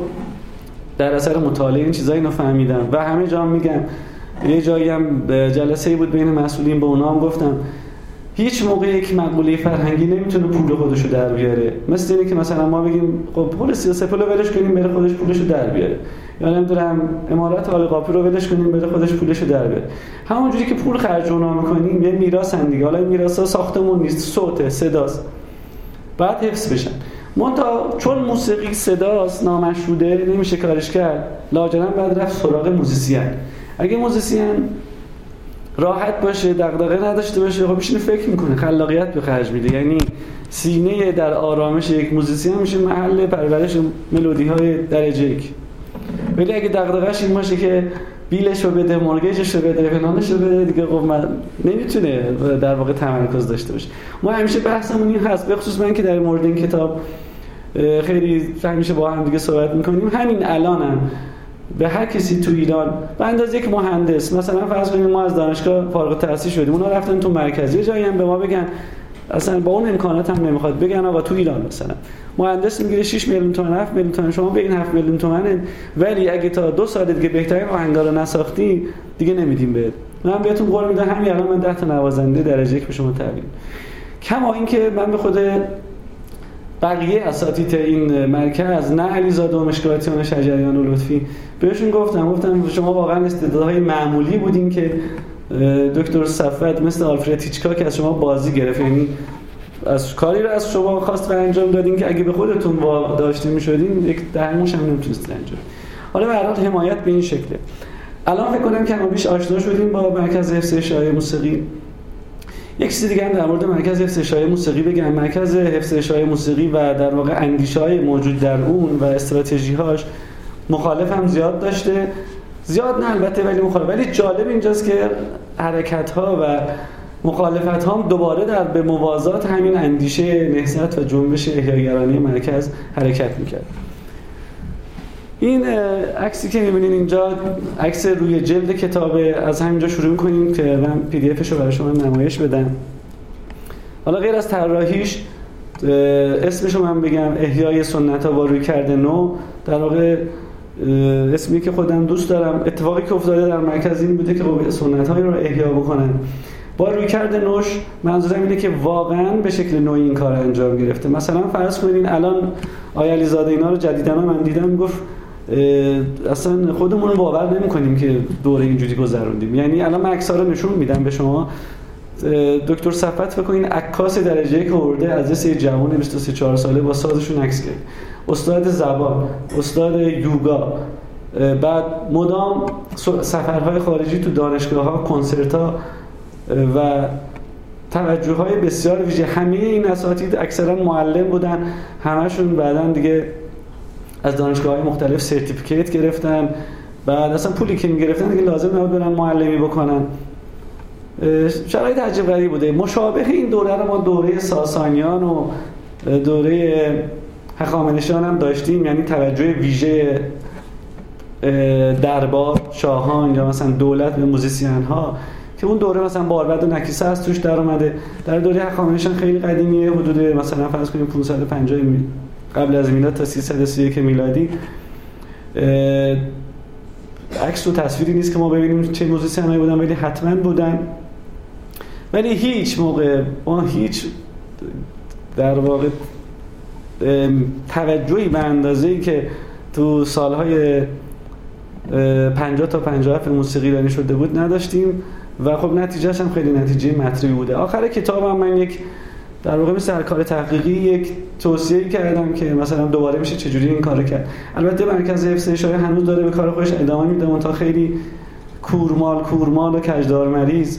در اثر مطالعه این چیزایی اینو فهمیدم. و همه جا میگم یه جایی هم جلسه بود بین مسئولین به اونا هم گفتم. هیچ موقع یک مقوله فرهنگی نمی‌تونه پول خودش رو در بیاره. مثل اینه که مثلا ما بگیم خب پول سیاسی پول ولش کنیم بره خودش پولش رو در بیاره. یا نمی‌دونم امارات آل قاپی رو ولش کنیم بره خودش پولش رو در بیاره. همونجوری که پول خرج اونا می‌کنیم یه میراث دیگه. حالا میراث ساختمون نیست صوت صداست. بعد حفظ بشن. منتها چون موسیقی صداست نامشروده نمیشه کارش کرد لاجرم بعد رفت سراغ موزیسین. اگه موزیسین راحت باشه دغدغه نداشته باشه. خب میشینه فکر می‌کنه. خلاقیت به خرج میده. یعنی سینه در آرامش یک موزیسین میشه محل پرورش ملودی های درجه یک. ولی اگه دغدغه‌اش این باشه که bill ش رو بده mortgage ش رو بده فلانش رو بده دیگه خب من نمی‌تونه در واقع تمرکز داشته باشه. ما همیشه بحثمون این هست به خصوص من که در مورد این کتاب خیلی همیشه با هم دیگه صحبت می‌کنیم. همین الانم به هر کسی تو ایران به اندازه یک مهندس مثلا فرض کنیم ما از دانشگاه فارغ التحصیل شدیم اونا رفتن تو مرکزی جایی هم به ما بگن اصلا با اون امکانات هم نمی‌خواد بگن آقا تو ایران مثلا. مهندس می‌گیره 6 میلیون تومن 7 میلیون تومن شما به این 7 میلیون تومن ولی اگه تا دو سال دیگه بهترین آهنگا رو نساختی دیگه نمیدیم بهت. من بهتون قول میدم همین الان من 10 تا نوازنده درجه یک به شما تحویل کما اینکه من به خود بقیه اساتید این مرکز نه علیزاده و مشکلاتیان شجریان و لطفی. بهشون گفتم گفتم شما واقعا استعدادهای معمولی بودین که دکتر صفت مثل آلفرد هیچکاک از شما بازی گرفت. یعنی از کاری رو از شما خواست و انجام دادین که اگه به خودتون داشته می‌شدین یک درموش هم نمی‌تونست انجام. حالا به حمایت به این شکله. الان فکر کنم که بیش آشنا شدیم با مرکز حفظ اشعای موسیقی. یک چیز دیگه هم در مورد مرکز حفظ اشعای موسیقی بگم. مرکز حفظ اشعای موسیقی و در واقع اندیشه های موجود در اون و استراتژی هاش مخالف هم زیاد داشته. زیاد نه البته ولی مخالف. ولی جالب اینجاست که حرکت ها و مخالفت ها هم دوباره در به موازات همین اندیشه نهضت و جنبش احیاگرانی مرکز حرکت می‌کرد. این عکسی که می‌بینین اینجا عکس روی جلد کتابه. از همینجا شروع می‌کنیم که من پی دی افش رو برای شما نمایش بدم. حالا غیر از طراحیش اسمشو من بگم احیای سنت ها با روی کرده نو. در واقع اسمی که خودم دوست دارم اتفاقی که افتاده در مرکز این بوده که سنت هایی رو احیا بکنن. با روی کرده نوش منظورم اینه که واقعا به شکل نوعی این کار انجام گرفته. مثلا فرض کنین الان آیا زاده اینا رو جدیدن من دیدم گفت اصلا خودمون باور نمی کنیم که دوره اینجوری گذروندیم. یعنی الان من رو نشون میدم به شما. دکتر صفت بکنین عکاس درجه که ورده از سه جوان 23 4 ساله با سازشون عکس کرد. استاد زبان استاد یوگا بعد مدام سفرهای خارجی تو دانشگاه ها کنسرت ها و توجه های بسیار ویژه. همه این اساتید اکثرا معلم بودن همشون بعدا دیگه از دانشگاه های مختلف certificate گرفتن بعد اصلا پولی که می‌گرفتن دیگه لازم نبود برن معلمی بکنن. شرایط عجیب غریب بوده. مشابه این دوره رو ما دوره ساسانیان و دوره هخامنشیان هم داشتیم. یعنی توجه ویژه دربار شاهان یا مثلا دولت به موزیسین ها که اون دوره مثلا باربد و نکیسا از توش در اومده. در دوره هخامنشیان خیلی قدیمیه حدود مثلا فرض کنیم 550 قبل از میلاد تا 331 میلادی. عکس و تصویری نیست که ما ببینیم چه موزیسینایی بودن ولی حتما بودن. ولی هیچ موقع ما هیچ در واقع توجهی به اندازه ای که تو سالهای 50 تا 57 موسیقی دانی شده بود نداشتیم و خب نتیجهش هم خیلی نتیجه مطلبی بوده. آخر کتاب هم من یک در واقع مثل کار تحقیقی یک توصیه کردم که مثلا دوباره میشه چجوری این کارو کرد. البته مرکز حفظ اشاره هنوز داره به کار خودش ادامه میده تا خیلی کورمال کورمال و کجدار مریض.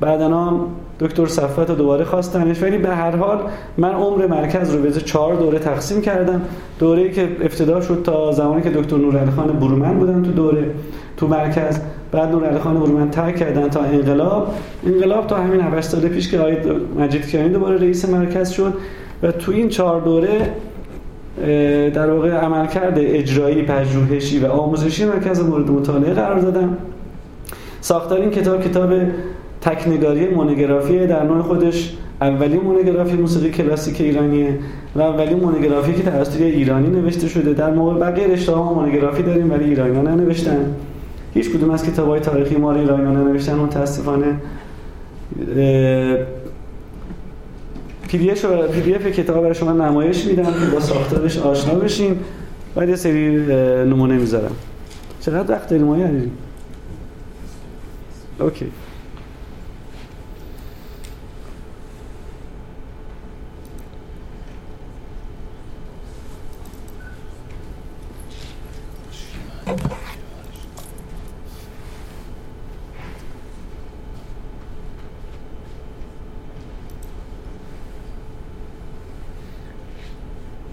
بعدنا دکتر صفت رو دوباره خواستنش ولی به هر حال من عمر مرکز رو به چهار دوره تقسیم کردم. دوره که ابتدا شد تا زمانی که دکتر نورعلی خان برومن بودن تو دوره تو مرکز. بعد نورعلی خان برومن ترک کردن تا انقلاب انقلاب تا همین 8 سال پیش که آید مجید کیانی دوباره رئیس مرکز شد و تو این چهار دوره در واقع عملکرد اجرایی پژوهشی و آموزشی مرکز مورد مطالعه قرار دادم ساختار این کتاب کتاب تکنگاری مونوگرافی در نوع خودش اولین مونوگرافی موسیقی کلاسیک ایرانیه و اولین مونوگرافی که توسط ایرانی نوشته شده. در موقع بقیه رشته ها مونوگرافی داریم ولی ایرانیان ننوشتن. هیچ کدوم از کتاب های تاریخی ما رو ایرانیان ننوشتن متاسفانه. PD, PDF کتاب برای شما نمایش میدم با ساختارش آشنا بشین. بعد یه سری نمونه می‌ذارم. چقدر وقت داریم ما okay.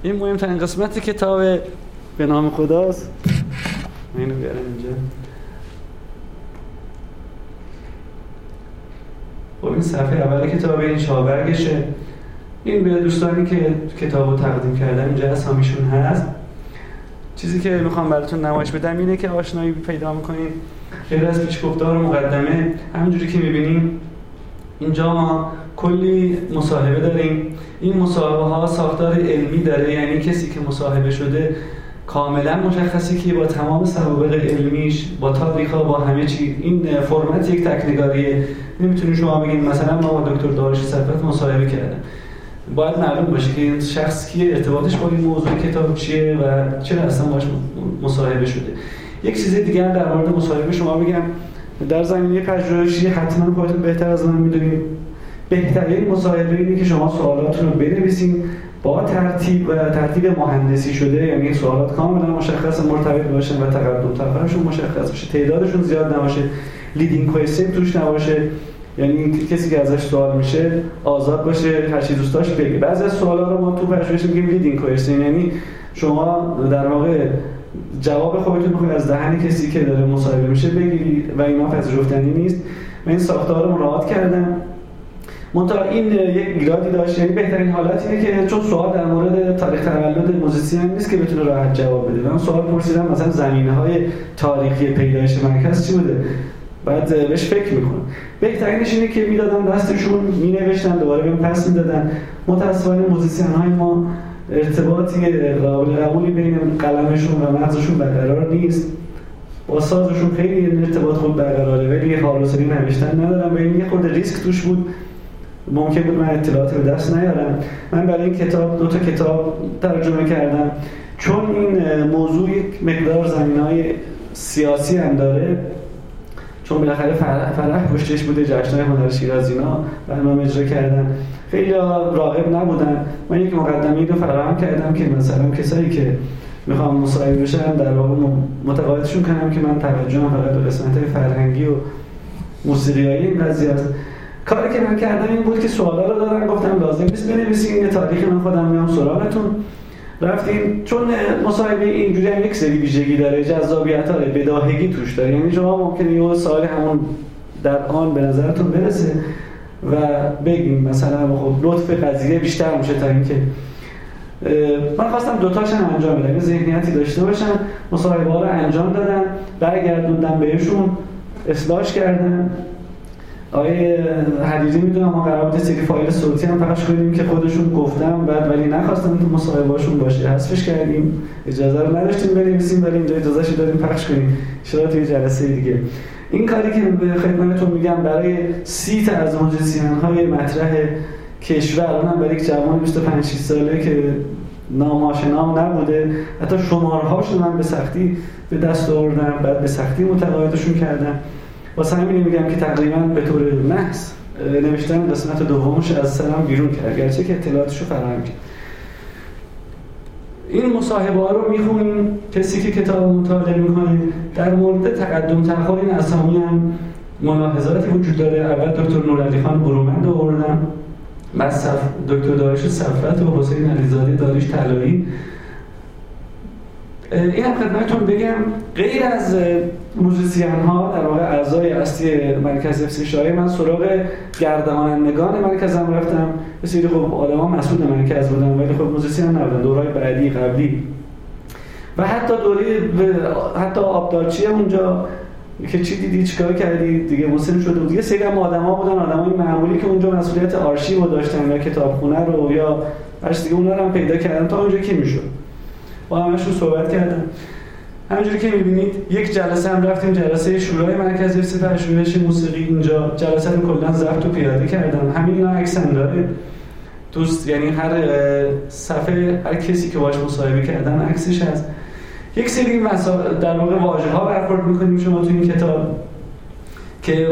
این مهمترین قسمت کتاب به نام خداست. اینو بیارم اینجا. خب این صفحه اول کتاب این شابرگشه این به دوستانی که کتاب رو تقدیم کردن اینجا اسامیشون هست. چیزی که می‌خوام براتون نمایش بدم اینه که آشنایی پیدا می‌کنین غیر از پیچ گفتار مقدمه همینجوری که می‌بینیم اینجا ما کلی مصاحبه داریم. این مصاحبه ها ساختار علمی داره یعنی کسی که مصاحبه شده کاملا مشخصی که با تمام سوابق علمیش با تاریخ ها با همه چی. این فرمت یک تکنگاریه. نمی‌تونید شما بگید مثلا ما با دکتر دارش صفت مصاحبه کردم. باید معلوم باشه که این شخص کیه ارتباطش با این موضوع کتاب چیه و چرا اصلا باش مصاحبه شده. یک چیز دیگر در مورد مصاحبه شما بگم. در زمینه پژوهشی حتما خودتون بهتر از من می‌دونید. بهترین مصاحبه اینه که شما سوالاتتون رو بنویسین با ترتیب و ترتیب مهندسی شده یعنی سوالات کاملا مشخص مرتبط باشن و تقدم تاخرشون مشخص باشه. تعدادشون زیاد نباشه. leading question توش نباشه. یعنی کسی که ازش سوال میشه آزاد باشه هر چی دوست داشت بگه. بعضی از سوالا رو ما تو پژوهش میگیم leading question یعنی شما در واقع جواب خودتون می‌خواید از دهن کسی که داره مصاحبه میشه بگیرید و اینا پذیرفتنی نیست. من این ساختار رو مراعات کردم. منتها این یک ایرادی داشت. یعنی بهترین حالت اینه که چون سوال در مورد تاریخ تولد موزیسین نیست که بتونه راحت جواب بده. من سوال پرسیدم مثلا زمینه های تاریخی پیدایش مرکز چی بوده؟ بعد بهش فکر می‌کنم. بهترینش اینه که می‌دادن دستشون مینوشتن دوباره بهم پس می‌دادن. متاسفانه موزیسین های ما ارتباطی قابل قبولی بین قلمشون و مغزشون برقرار نیست. با سازشون خیلی ارتباط خود برقراره ولی حال نوشتن ندارم. و این یه خورده ریسک توش بود. ممکن بود من اطلاعات به دست نیارم. من برای این کتاب دو تا کتاب ترجمه کردم. چون این موضوع یک مقدار زمین های سیاسی هم داره چون بالاخره فرح, پشتش بوده جشنهای هنر شیراز اینا برنامه اجرا کردن. خیلی راغب نبودن. من یک مقدمی رو فراهم کردم که مثلا کسایی که می‌خوام مصاحبه بشن در واقع متقاعدشون کنم که من توجهم فقط به قسمت فرهنگی و موسیقیایی این قضیه است. کاری که من کردم این بود که سوالا رو دادن گفتم لازم نیست بنویسین یه تاریخ من خودم میام سراغتون. رفتیم چون مصاحبه اینجوری هم یک سری ویژگی داره جذابیت داره بداهگی توش داره. یعنی شما ممکنه یه سال همون در آن به نظرتون برسه و بگیم مثلا خب لطف قضیه بیشتر میشه تا اینکه من خواستم دوتاشم انجام بدم ذهنیتی داشته باشم مصاحبه رو انجام دادم برگردوندم بهشون اصلاحش کردم آقای حدیدی می‌دونم ما قرار بوده سری فایل صوتی هم پخش کنیم که خودشون گفتم بعد ولی نخواستم تو مصاحبهاشون باشه. حذفش کردیم اجازه رو نداشتیم بنویسیم ولی اینجا اجازه داریم پخش کنیم. شاید توی جلسه دیگه. این کاری که به خدمتتون میگم برای سی تا از موزیسین های مطرح کشور اونم برای یک جوان 25 6 ساله که ناماشنام نبوده حتی شمارهاش من به سختی به دست آوردم بعد به سختی متقاعدشون کردم واسه همین میگم که تقریبا به طور محض نوشتن قسمت دومش از سرم بیرون کرد گرچه که اطلاعاتش رو فراهم کرد. این مصاحبه ها رو می‌خونیم. کسی که کتاب مطالعه می‌کنه در مورد تقدم تأخر این اسامی هم ملاحظاتی وجود داره. اول دکتر نورعلی خان برومند آوردم بعد دکتر داریوش صفوت و حسین علیزاده داریوش طلایی. این هم خدمتتون بگم. غیر از موزیسین ها در واقع اعضای اصلی مرکز حفظ من سراغ گردانندگان مرکزم رفتم. یه سری خب آدما مسئول مرکز بودن ولی خب موزیسین نبودن. دورای بعدی قبلی. و حتی دوری حتی آبدارچی اونجا که چی دیدی چیکار کردی؟ دیگه مسلم شده بود. یه سری هم آدما بودن آدمای معمولی که اونجا مسئولیت آرشیو رو داشتن یا کتابخونه رو یا هر دیگه اونها رو هم پیدا کردن تا اونجا کی می‌شد. با همشون صحبت کردم. همینجوری که می‌بینید یک جلسه هم رفتیم جلسه شورای مرکزی حفظ پژوهش موسیقی. اینجا جلسه رو کلا ضبط و پیاده کردم. همین اینا عکس داره. دوست یعنی هر صفحه هر کسی که باش مصاحبه کردن عکسش هست. یک سری در واقع واژه ها برخورد می‌کنیم شما تو این کتاب که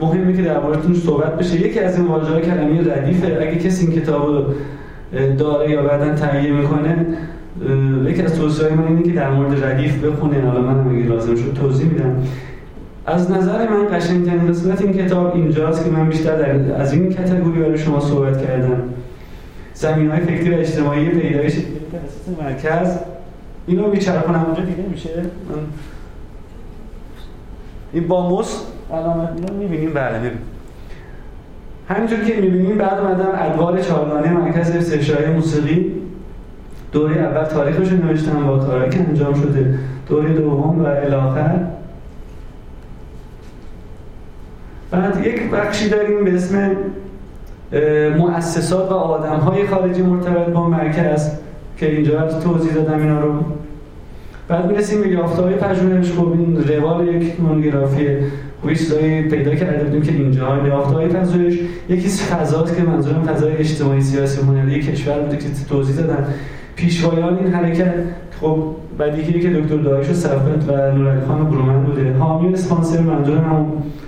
مهمه که در موردتون صحبت بشه. یکی از این واژه ها کلمه ردیفه. اگه کسی این کتاب داره یا بعدا تهیه می‌کنه یکی از توصیه من اینه که در مورد ردیف بخونه حالا من اگه لازم شد توضیح میدم. از نظر من قشنگترین قسمت این کتاب اینجاست که من بیشتر در از این کتگوری برای شما صحبت کردم. زمین های فکری و اجتماعی پیدایش مرکز. اینو میچرخونم. اونجا دیده میشه؟ این با موس علامت اینو می‌بینیم؟ بله همینجور که می‌بینیم بعد اومدم ادوار چهارگانه مرکز حفظ موسیقی. دوره اول تاریخش رو نوشتم با کارهایی که انجام شده. دوره دوم و الاخر بعد یک بخشی داریم به اسم مؤسسات و آدم های خارجی مرتبط با مرکز که اینجا توضیح دادم اینا رو. بعد می‌رسیم به یافته های پژوهش. خب این روال یک مونوگرافی ویسایی پیدا کرده بودیم که اینجا یافته های پژوهش. یکی از فضاست که منظورم فضای اجتماعی سیاسی هنری کشور بوده که توضیح دادن. پیشوایان این حرکت خب بدیهی که دکتر دایش و صفت و نورعلی خان برومن بوده. حامی اسپانسر منظور هم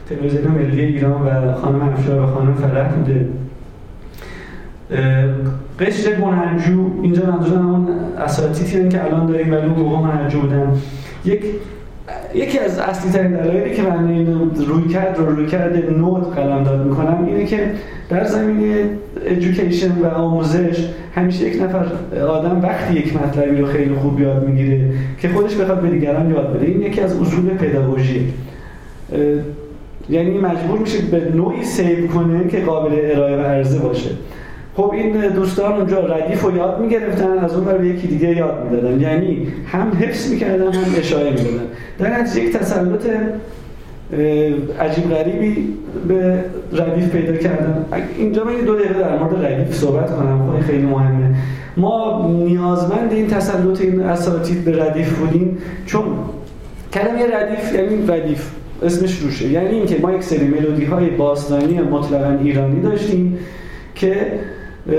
تلویزیون ملی ایران و خانم افشار و خانم فرح بوده. قشر منجو اینجا منظورم اون اساتیدی که الان داریم ولی اون موقع منجو بودن. یک یکی از اصلی ترین دلایلی که من این روی کرد رو روی کرد نود قلم داد می‌کنم اینه که در زمینه ادویکیشن و آموزش همیشه یک نفر آدم وقتی یک مطلبی رو خیلی خوب یاد می‌گیره که خودش بخواد به دیگران یاد بده. این یکی از اصول پداگوژی. یعنی مجبور میشه به نوعی سیو کنه که قابل ارائه و عرضه باشه. خب این دوستان اونجا ردیف رو یاد می‌گرفتن از اون به یکی دیگه یاد می‌دادن. یعنی هم حفظ می‌کردن هم اشاره می‌دادن. در نتیجه یک تسلط عجیب غریبی به ردیف پیدا کردن. اینجا من دو دقیقه در مورد ردیف صحبت کنم خیلی خیلی مهمه. ما نیازمند این تسلط این اساتید به ردیف بودیم چون کلمه ردیف یعنی ردیف اسمش روشه. یعنی اینکه ما یک سری ملودی های باستانی مطلقا ایرانی داشتیم که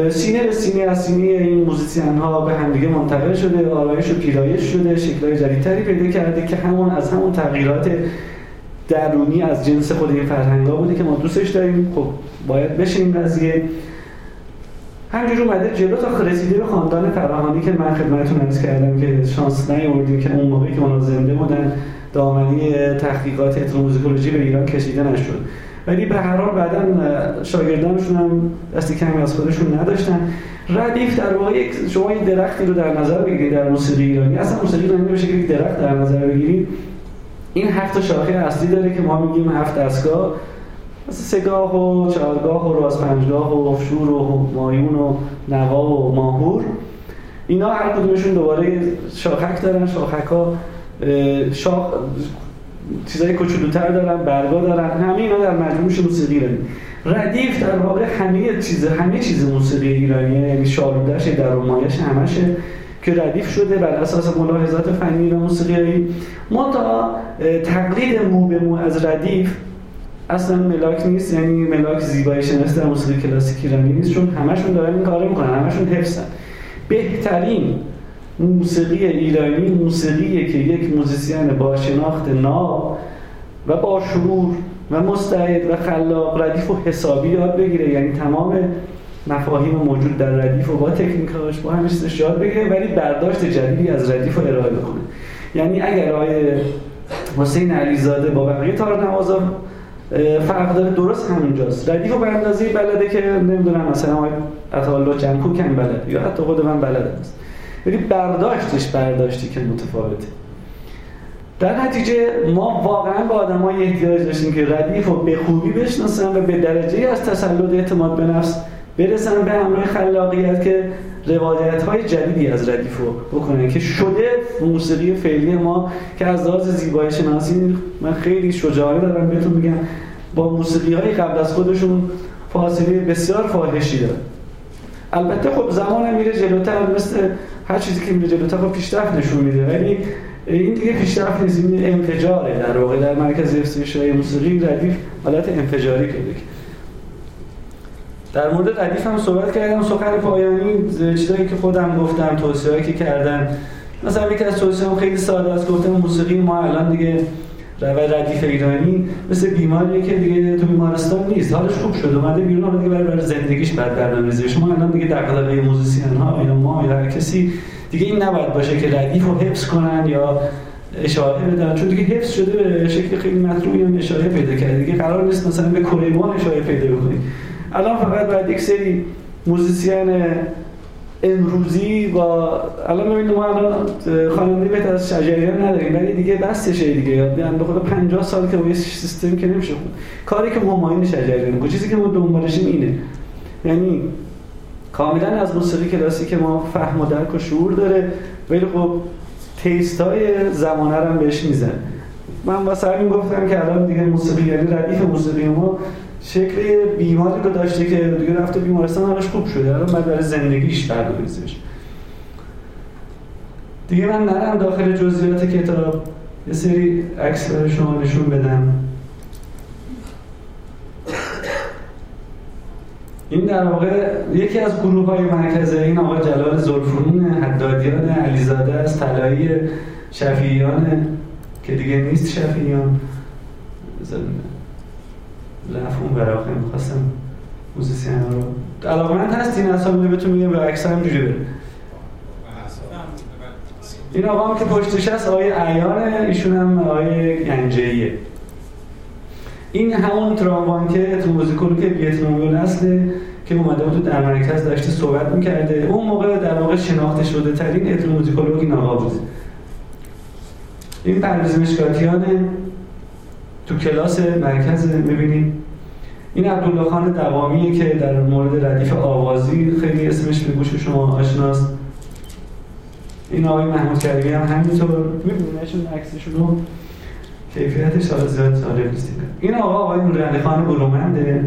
سینه به سینه از سینه این موزیسین ها به همدیگه منتقل شده آرایش و پیرایش شده شکلهای جدیدتری پیدا کرده که همون از همون تغییرات درونی از جنس خود این فرهنگ بوده که ما دوستش داریم. خب باید بشه این قضیه. همجور اومده جلو تا رسیده به خاندان فراهانی که من خدمتتون عرض کردم که شانس نیاوردیم که اون موقعی که اونا زنده بودن دامنی تحقیقات اتنوموزیکولوژی به ایران کشیده نشد. ولی به هر حال بعدا شاگردانشون هم دستی کمی از خودشون نداشتن. ردیف در واقع شما این درختی رو در نظر بگیرید در موسیقی ایرانی. اصلا موسیقی ایرانی که یک درخت در نظر بگیرید این هفت شاخه اصلی داره که ما میگیم هفت دستگاه. مثل سگاه و چهارگاه و راز پنجگاه و افشور و مایون و نوا و ماهور. اینا هر کدومشون دوباره شاخک دارن. شاخک ها شاخ چیزای کوچولوتر دارن برگا دارن. همه اینا در مجموعش موسیقی داریم ردیف در واقع همه چیز همه چیز موسیقی ایرانیه. یعنی شالودش در مایش همشه که ردیف شده بر اساس ملاحظات فنی و موسیقیایی. منتها تقلید مو به مو از ردیف اصلا ملاک نیست. یعنی ملاک زیبایی شناسی در موسیقی کلاسیک ایرانی نیست. چون همشون دارن این کارو می‌کنن همشون حفظن. بهترین موسیقی ایرانی موسیقیه که یک موزیسین با شناخت ناب و با شعور و مستعد و خلاق ردیف و حسابی یاد بگیره. یعنی تمام مفاهیم موجود در ردیف و با تکنیکاش با چیزش یاد بگیره ولی برداشت جدیدی از ردیف رو ارائه بکنه. یعنی اگر آقای حسین علیزاده با بقیه تار نوازا فرق داره درست همونجاست. ردیف و به اندازه بلده که نمی‌دونم مثلا آقای عطاالله جنکو کم بلده یا حتی خود من بلده است. ولی برداشتش برداشتی که متفاوته. در نتیجه ما واقعا با آدمای احتیاج داشتیم که ردیف رو به خوبی بشناسن و به درجه از تسلط اعتماد به نفس برسن به همراه خلاقیت که روایت های جدیدی از ردیف رو بکنن که شده موسیقی فعلی ما که از لحاظ زیبایی شناسی من خیلی شجاعی دارم بهتون میگم با موسیقی های قبل از خودشون فاصله بسیار فاحشی دارن. البته خب زمان میره جلوتر مثل هر چیزی که میره جلوتر خب پیشرفت نشون میده. ولی این دیگه پیشرفت نیست این انفجاره در واقع. در مرکز افزایش موسیقی ردیف حالت انفجاری پیدا در مورد ردیف هم صحبت کردم. سخن پایانی چیزایی که خودم گفتم توصیه‌ای که کردم. مثلا یکی از توصیه‌ام خیلی ساده است. گفتم موسیقی ما الان دیگه و ردیف ایرانی مثل بیماریه که دیگه تو بیمارستان نیست. حالش خوب شد اومده بیرون حالا دیگه برای زندگیش بعد برنامه‌ریزی شما الان دیگه دغدغه موزیسین ها یا ما یا هر کسی دیگه این نباید باشه که ردیف رو حفظ کنن یا اشاره بدن. چون دیگه حفظ شده به شکل خیلی مطلوبی هم اشاره پیدا کرده. دیگه قرار نیست مثلا به کریوان اشاره پیدا بکنید الان فقط باید یک سری موزیسین امروزی با الان ببینید ما الان خواننده بهتر از شجریان نداریم ولی دیگه بستشه دیگه. یعنی خود 50 سال که با یه سیستم که نمیشه خود کاری که همایون شجریان چیزی که ما دنبالشیم اینه. یعنی کاملا از موسیقی کلاسیک ما فهم و درک و شعور داره ولی خب تیست های زمانه رو هم بهش میزن من واسه همین گفتم که الان دیگه موسیقی یعنی ردیف موسیقی ما شکل بیماری رو داشته که دیگه رفته بیمارستان حالش خوب شده. الان بعد برای زندگیش برداریزش. دیگه من نرم داخل جزئیات کتاب یه سری عکس برای شما نشون بدم. این در واقع یکی از گروه های مرکزه این آقای جلال زلفرون حدادیان علیزاده است طلایی شفیعیان که دیگه نیست شفیعیان. رفت اون براخه می‌خواستم موزیسین رو. علاقمند هستین اسامی بهتون میگم به عکس هم جوری این آقا هم که پشتش هست آقای عیانه ایشون هم آقای گنجهیه این همون تراموان که که ویتنامی اصله که اومده بود در مرکز داشته صحبت می‌کرده. اون موقع در واقع شناخته شده ترین اتنوموزیکولوگ این آقا بوده این پرویز مشکاتیان تو کلاس مرکز می‌بینیم این عبدالله خان دوامیه که در مورد ردیف آوازی خیلی اسمش به گوش شما آشناست. این آقای محمود کریمی هم همینطور. میبینیشون عکسشون رو؟ کیفیتش حالا زیاد جالب نیست. این آقا آقای نورعلی خان برومنده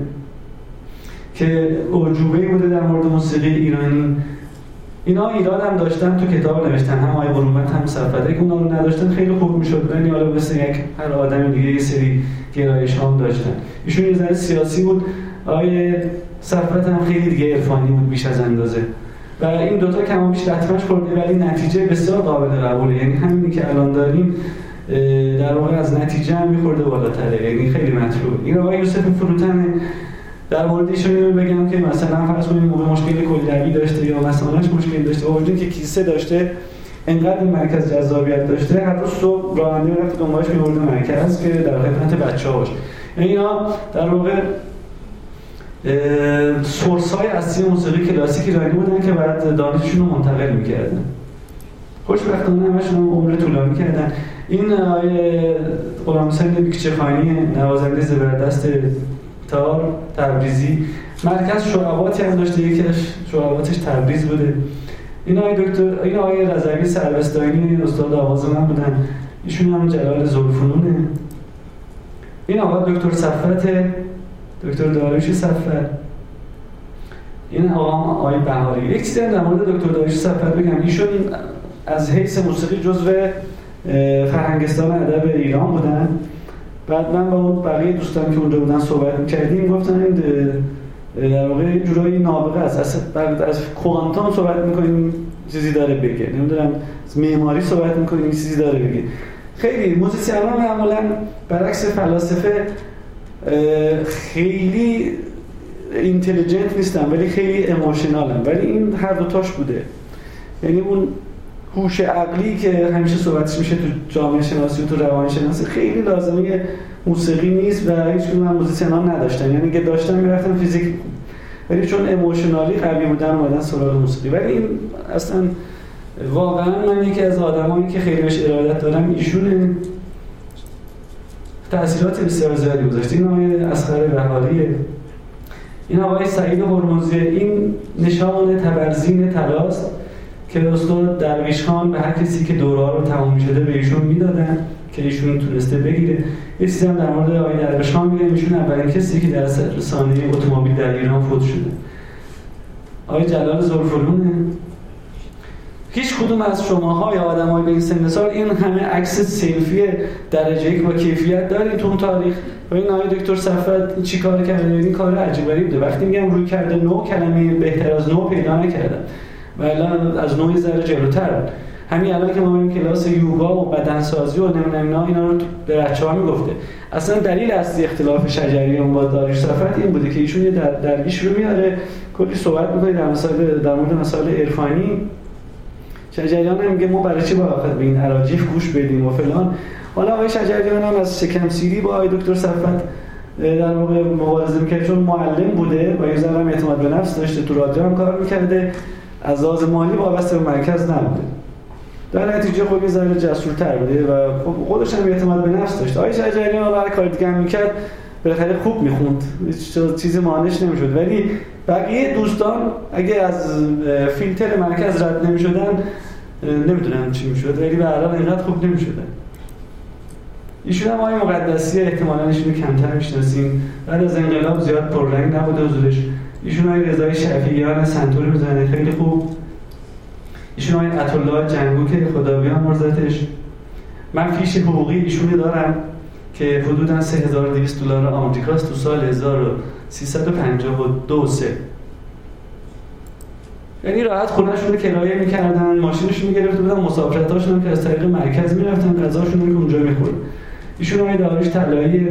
که عجوبه بوده در مورد موسیقی ایرانی. اینا ایران هم داشتن تو کتاب نوشتن هم آقای برومند هم صفته که اونا رو نداشتن خیلی خوب می‌شد. ولی حالا مثل یک هر آدم دیگه یه سری گرایش هم داشتن. ایشون یه ذره سیاسی بود. آقای صفت هم خیلی دیگه عرفانی بود بیش از اندازه. و این دوتا کم بیش لطمش خورده ولی نتیجه بسیار قابل قبوله. یعنی همینی که الان داریم در واقع از نتیجه هم میخورده بالاتره. یعنی خیلی مطلوب. این آقای یوسف فروتن در مورد ایشون بگم که مثلا فرض کنید موقع مشکل کلیوی داشته یا مثلا مشکل داشته. با وجود که کیسه داشته انقدر این مرکز جذابیت داشته هر روز صبح راننده می‌رفت دنبالش میورد مرکز که در خدمت بچه ها باشه. یعنی اینا در واقع سورس های اصلی موسیقی کلاسیک ایرانی بودن که بعد دانششون رو منتقل می‌کردن. خوشبختانه همشون عمر طولانی کردن. این آیه غلام حسین بیکچخانی نوازنده زبردست تار تبریزی. مرکز شعباتی هم داشته یکی از شعباتش تبریز بوده. این آقای دکتر این آقای رضوی سروستانی استاد آواز من بودن. ایشون هم جلال زلفنونه این آقا دکتر صفت دکتر داریوش صفت این آقا آقای بهاری. یک چیزی در مورد دکتر داریوش صفت بگم. ایشون از حیث موسیقی جزو فرهنگستان ادب ایران بودن. بعد من با بقیه دوستان که اونجا بودن صحبت می‌کردیم گفتن این در واقع یه جورایی نابغه است. بعد از کوانتوم صحبت می‌کنیم چیزی داره بگه. نمی‌دونم از معماری صحبت می‌کنیم چیزی داره بگه. خیلی موزیسیان ها معمولا برعکس فلاسفه خیلی اینتلیجنت نیستن ولی خیلی اموشنالن. ولی این هر دوتاش بوده. یعنی اون هوش عقلی که همیشه صحبتش میشه تو جامعه شناسی و تو روان شناسی خیلی لازمه موسیقی نیست و هیچ کدوم موزیسین ها نداشتن. یعنی که داشتن می‌رفتن فیزیک ولی چون اموشنالی قوی بودن اومدن سراغ موسیقی. ولی این اصلا واقعا من یکی از آدمایی که خیلی بهش ارادت دارم ایشون تاثیرات بسیار زیادی گذاشته این آقای اسخر بهاریه این آقای سعید هرمزی این نشان تبرزین تلاست که استاد درویش خان به هر کسی که دوره رو تمام شده به ایشون می‌دادن که ایشون تونسته بگیره. یه هم در مورد آقای درویش خان میگه ایشون اولین کسی که در رسانه اتومبیل در ایران فوت شده. آقای جلال زلفلونه هیچ کدوم از شماها یا آدمای به این سن سال این همه عکس سلفی درجه یک با کیفیت دارین تو اون تاریخ. و این آقای دکتر صفت چی کار کرده این کار عجیب بوده. وقتی میگم روی کرده نو کلمه بهتر از نو پیدا نکردم. و الان از نوعی ذره جلوتر. همین الان که ما میریم کلاس یوگا و بدنسازی و نمی‌دونم اینا اینا رو به بچه‌ها می‌گفته. اصلا دلیل اصلی اختلاف شجریان با داریوش صفت این بوده که ایشون یه در درگیش رو میاره کلی صحبت می‌کنه در مسائل در مورد مسائل عرفانی. شجریان هم میگه ما برای چی باید به این عراجیف گوش بدیم و فلان. حالا آقای شجریان هم از شکم سیری با آقای دکتر صفت در واقع مبارزه می‌کرد. چون معلم بوده و یه ذره اعتماد به نفس داشته تو رادیو هم کار می‌کرده. از لحاظ مالی وابسته به مرکز نبوده. در نتیجه خب یه ذره جسورتر بوده و خب خودش هم اعتماد به نفس داشت. آقای شجریان برای کار دیگه هم می‌کرد بالاخره خوب می‌خوند. چیزی مانش نمی‌شد. ولی بقیه دوستان اگه از فیلتر مرکز رد نمی‌شدن نمی‌دونم چی می‌شد. ولی به حال اینقدر خوب نمی‌شدن. ایشون هم آقای مقدسی احتمالاً ایشون کمتر می‌شناسیم. بعد از انقلاب زیاد پررنگ نبوده حضورش ایشون های رضای شفیعیان سنتور می‌زنه خیلی خوب. ایشون های عطالله جنگو که خدا بیان مرزتش. من فیش حقوقی ایشونی دارم که حدودا 3200 دلار آمریکاست تو سال 1352 سه. یعنی راحت خونهشون رو کرایه می‌کردن ماشینشون می‌گرفته بودن مسافرتاشون که از طریق مرکز می‌رفتن غذاشون که اونجا می‌خورد ایشون های داریش طلایی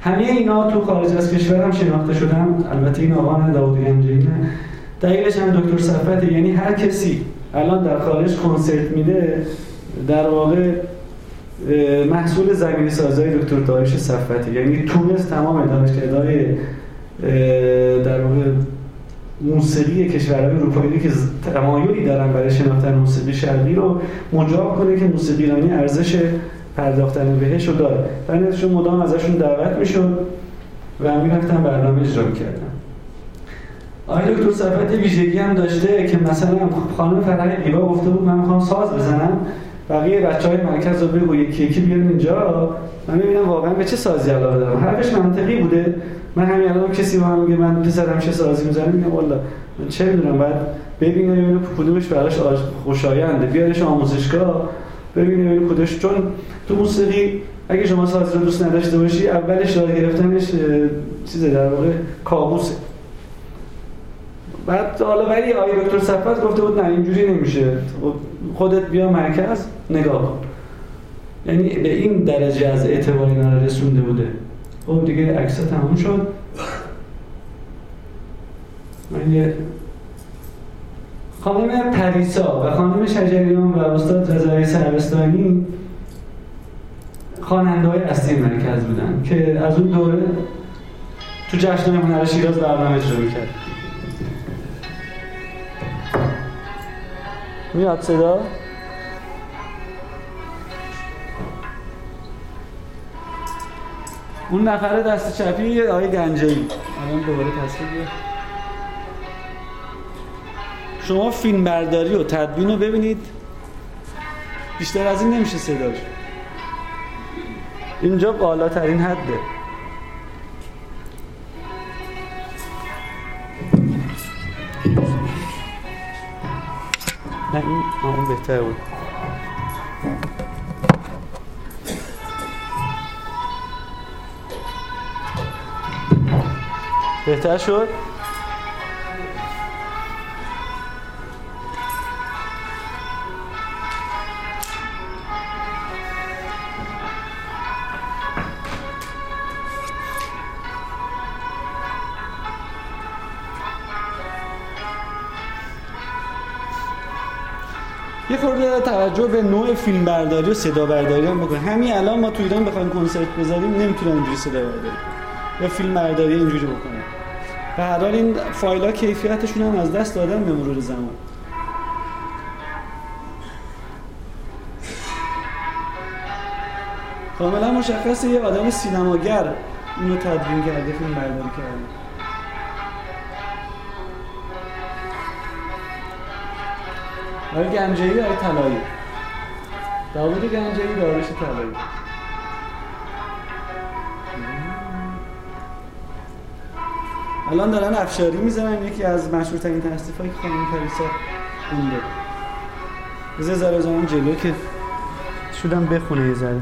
همه اینا تو خارج از کشور هم شناخته شدن البته این آقا داوود گنجی دلیلش هم دکتر صفته. یعنی هر کسی الان در خارج کنسرت میده در واقع محصول زمین سازای دکتر داریش صفتی یعنی تونست تمام دانشکدهای در واقع موسیقی کشورهای اروپایی که تمایلی دارن برای شناختن موسیقی شرقی رو مجاب کنه که موسیقی ایرانی ارزش پرداختن بهش رو داره. در مدام ازشون دعوت می‌شد و می‌رفتن برنامه اجرا می‌کردن. آقای دکتر صفت ویژگی هم داشته که مثلا خانم فرح ایبا گفته بود من می‌خوام ساز بزنم بقیه بچه های مرکز رو بگو یکی یکی بیارن اینجا. من ببینم واقعا به چه سازی علاقه دارم؟ حرفش منطقی بوده. من همین الان کسی با هم میگه من پسرم چه سازی می‌زنم میگم والا من چه می‌دونم؟ بعد ببینه ببینه کدومش براش خوشاینده بیارش آموزشگاه. ببینه کدومش چون تو موسیقی اگه شما سازی رو دوست نداشته باشی اولش راه گرفتنش چیزه در واقع کابوسه. بعد حالا ولی آقای دکتر صفت گفته بود نه اینجوری نمیشه. خودت بیا مرکز نگاه کن. یعنی به این درجه از اعتبار اینا رسونده بوده. خب دیگه عکس تموم شد. من یه خانم پریسا و خانم شجریان و استاد رضای سربستانی خواننده های اصلی مرکز بودن که از اون دوره تو جشن هنر شیراز برنامه اجرا می‌کرد. میاد صدا؟ اون نفر دست چپی آقای گنجایی الان دوباره تصویر شما فیلم برداری و تدوین رو ببینید. بیشتر از این نمیشه صداش. اینجا بالاترین حده. نه این اون بهتر بود. بهتر شد؟ توجه به نوع فیلم برداری و صدا برداری هم بکنیم همین الان ما تو ایران بخوایم کنسرت بذاریم نمی‌تونن اینجوری صدا برداری یا فیلم برداری اینجوری بکنیم و هر حال این فایل ها کیفیتشون هم از دست دادن به مرور زمان. کاملا مشخصه یه آدم سینماگر اینو تدوین کرده فیلم برداری کرده. آقای گنجایی آقای طلایی. داوود گنجایی داروش طلایی. الان دارن افشاری می‌زنن یکی از مشهورترین تصنیف هایی که خانم پریسا خونده. بذار ذره جلو که شدم بخونه یه ذره.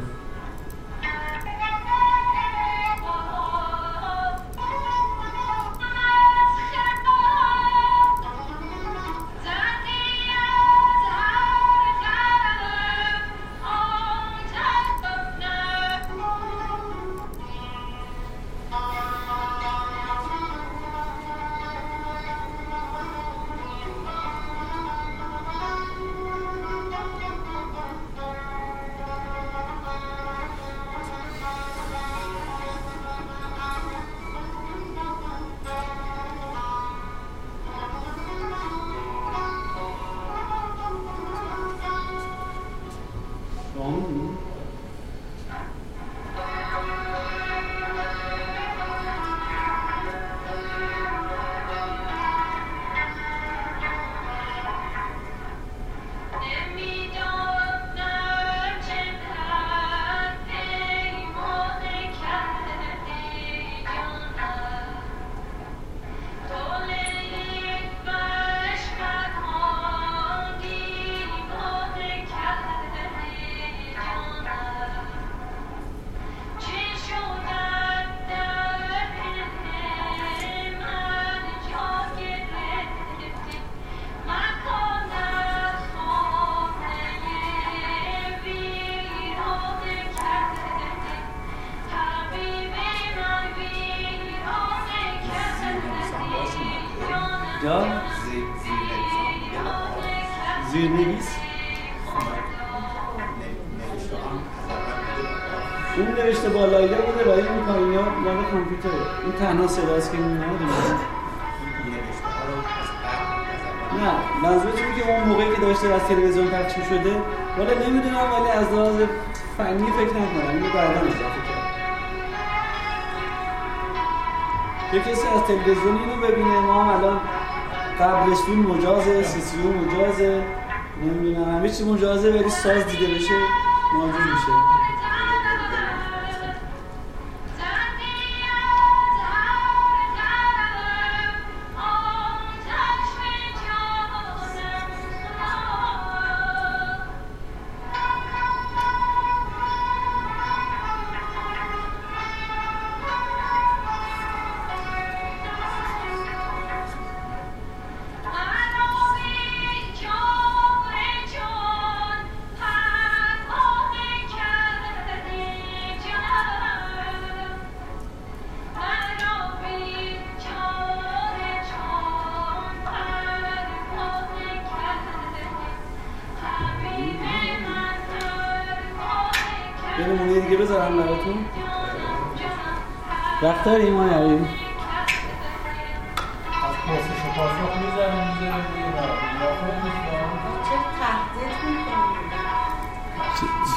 وقت داریم ما نریم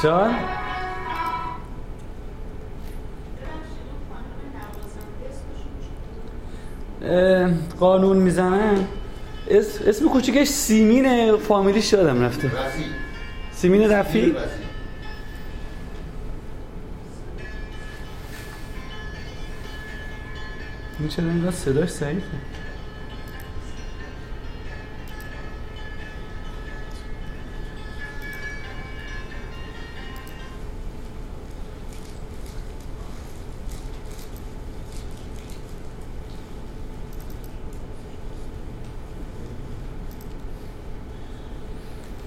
جان قانون می‌زنن اسم کوچیکش سیمین فامیلیش یادم رفته. سیمین رفی چرا اینقدر صداش ضعیفه؟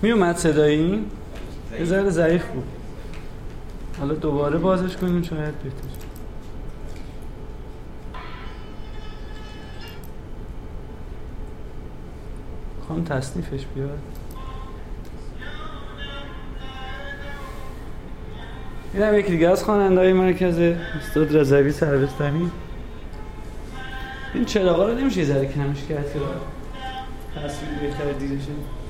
می اومد صدایی؟ یه ذره ضعیف بود. حالا دوباره بازش کنیم شاید بهتر. خواهم تصنیفش بیاد. این هم یکی دیگه از خواننده های مرکز استاد رضوی سربستانی. این چراغا رو نمیشه ذره کمش کرد که تصویر بهتر دیده شد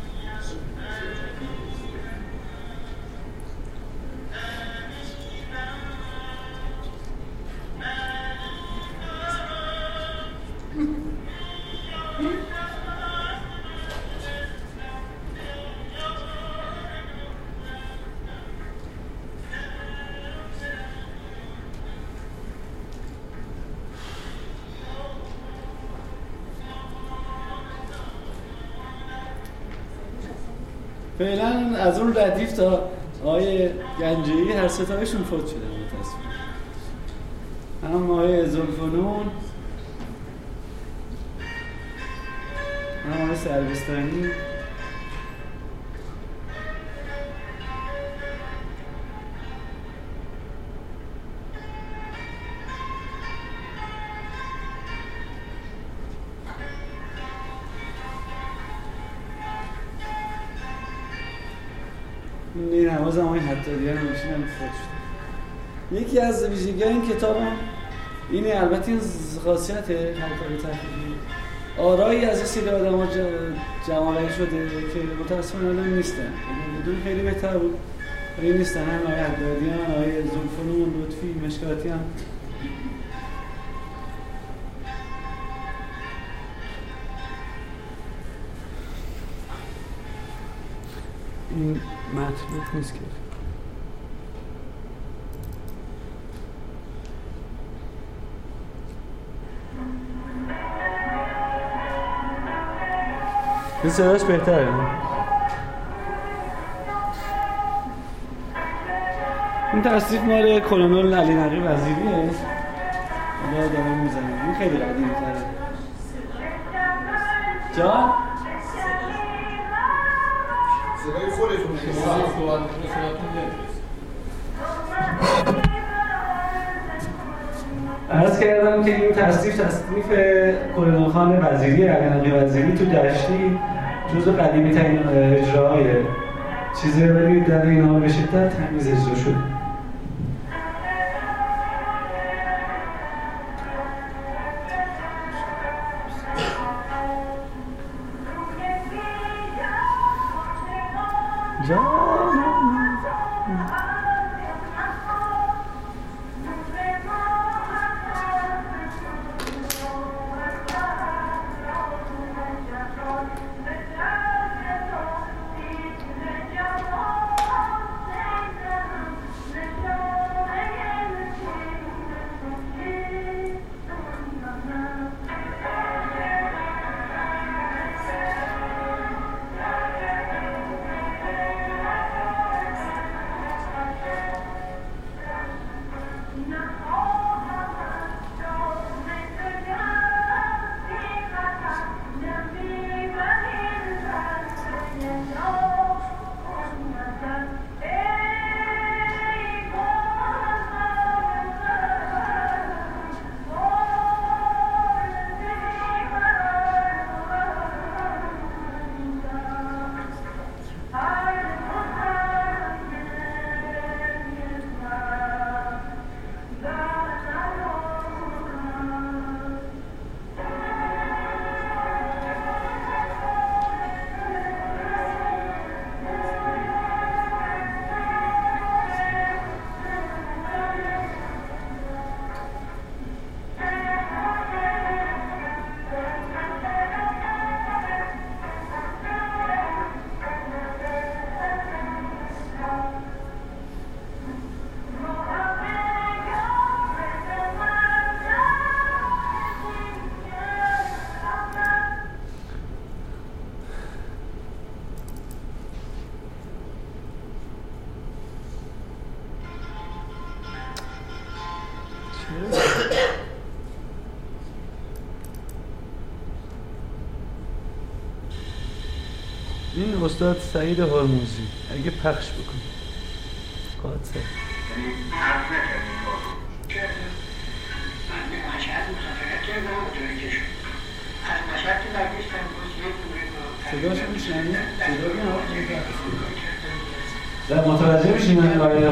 ردیف تا آقای گنجهی هر ستایشون فوت شده تصویر. هم آقای زلفنون هم آقای سربستانی. این نماز هم حتی هم فوت شده یکی از ویژگی این کتاب هم اینه البته این خاصیت همکاری تحقیقی. آرایی از این سری آدم ها جمالی شده که متاسفانه الان نیستن. یعنی بدون خیلی بهتر بود. ولی نیستن. هم آقای عدادیان آقای زلفنون لطفی مشکاتی هم. این مطلوب نیست که. این صداش بهتره این تصدیق مال کلونل علی نقی وزیریه. حالا دارم می‌زنم. این خیلی قدیمی تره جان صدای خودتون عرض کردم که این تصدیف تصدیف کلنخان وزیری علی وزیری تو دشتی جزو قدیمی ترین اجراهای چیزی ولی در این حال به شدت تمیز اجرا شد. این استاد سعید هرموزی اگه پخش بکن قادسه صداش میشنی؟ صدا متوجه میشین من آقای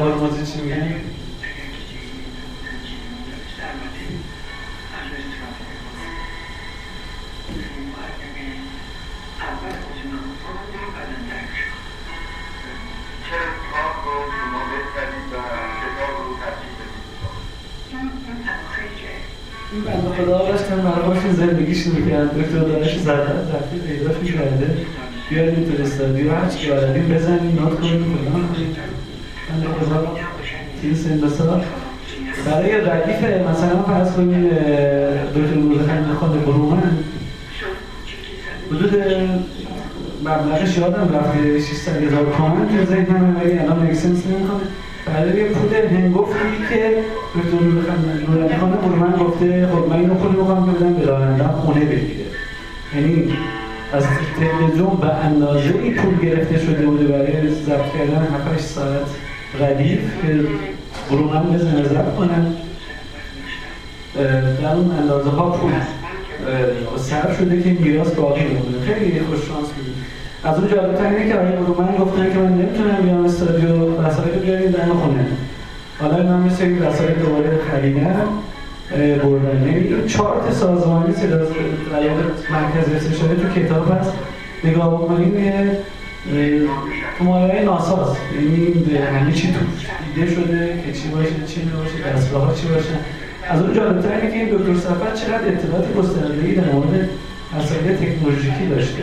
باشون زندگیش می‌کرد دکتر دارش زدن رفتی پیداش می‌کرده بیاریم تو استادیو هر چی بلدیم بزنیم نات کنیم فلان کنیم بنده خدا تیر سن سال. برای ردیف مثلا فرض کنیم دکتر نورخند خانه برومن. حدود مبلغش یادم رفته 600 هزار تومن تو ذهنم ولی الان اکسنس نمی‌کنه. برای یه پول هنگفتی که دکتر نورانی خانه برومن گفته خب من اینو پول می‌خوام بدم به راننده خونه بگیره. یعنی از تلویزیون به اندازه ای پول گرفته شده بوده برای ضبط کردن 7 ساعت ردیف که برومن بزنه ضبط کنن در اون اندازه ها پول صرف شده که میراث باقی مونده. خیلی خوش شانس بودیم از اون جالبتر اینه که آقای برومن گفتن که من نمی‌تونم بیام استادیو وسایل بیاریم در خونه. حالا اینا مثل این وسایل دوباره خریدن بردن چارت سازمانی صدا مرکز ارسه شده تو کتاب هست نگاه بکنیم تو مایه ناساست یعنی همه چی تو دیده شده که چی باشه چی نباشه دستگاه ها چی باشه. از اون جالبتر اینه که این دکتر سفر چقدر اطلاعات گسترده‌ای در مورد مسائل تکنولوژیکی داشته.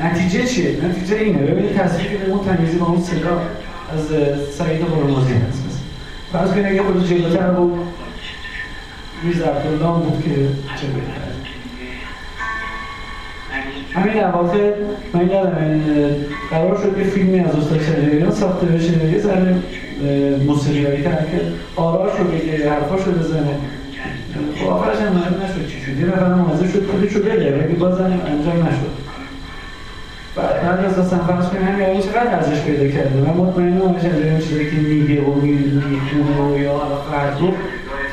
نتیجه چیه؟ نتیجه اینه. ببینید تصویری به اون تمیزی با اون صدا از سعید هرمزی هست. فرض کنید اگه خود جلوتر بود میز عبدالله بود که چه بهتر همین اواخر من یادم قرار شد یه فیلمی از استاد شجریان ساخته بشه. یه ذره موسیقیایی تر که آراش رو بگه حرفاش رو بزنه خب آخرش هم معلوم نشد چی شد. یه نفر حاضر شد پولش رو بده ولی بازم انجام نشد. بعد از اصلا فرض کنیم یعنی چقدر ارزش پیدا کرده؟ من مطمئنم شده این چیزی که میگه و میگه و یا فرد رو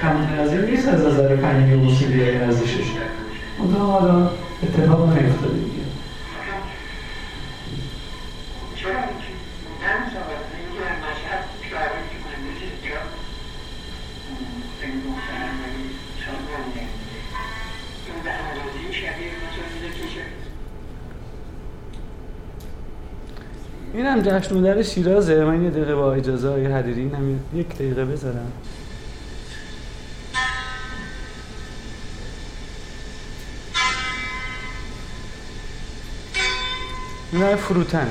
کمتر از این نیست از نظر فنی و اصولی ارزشش. اون حالا اتفاق نیفتاده دیگه. این هم جشن در شیرازه. من یه دقیقه با اجازه های حدیری این هم یک دقیقه بذارم. این فروتن.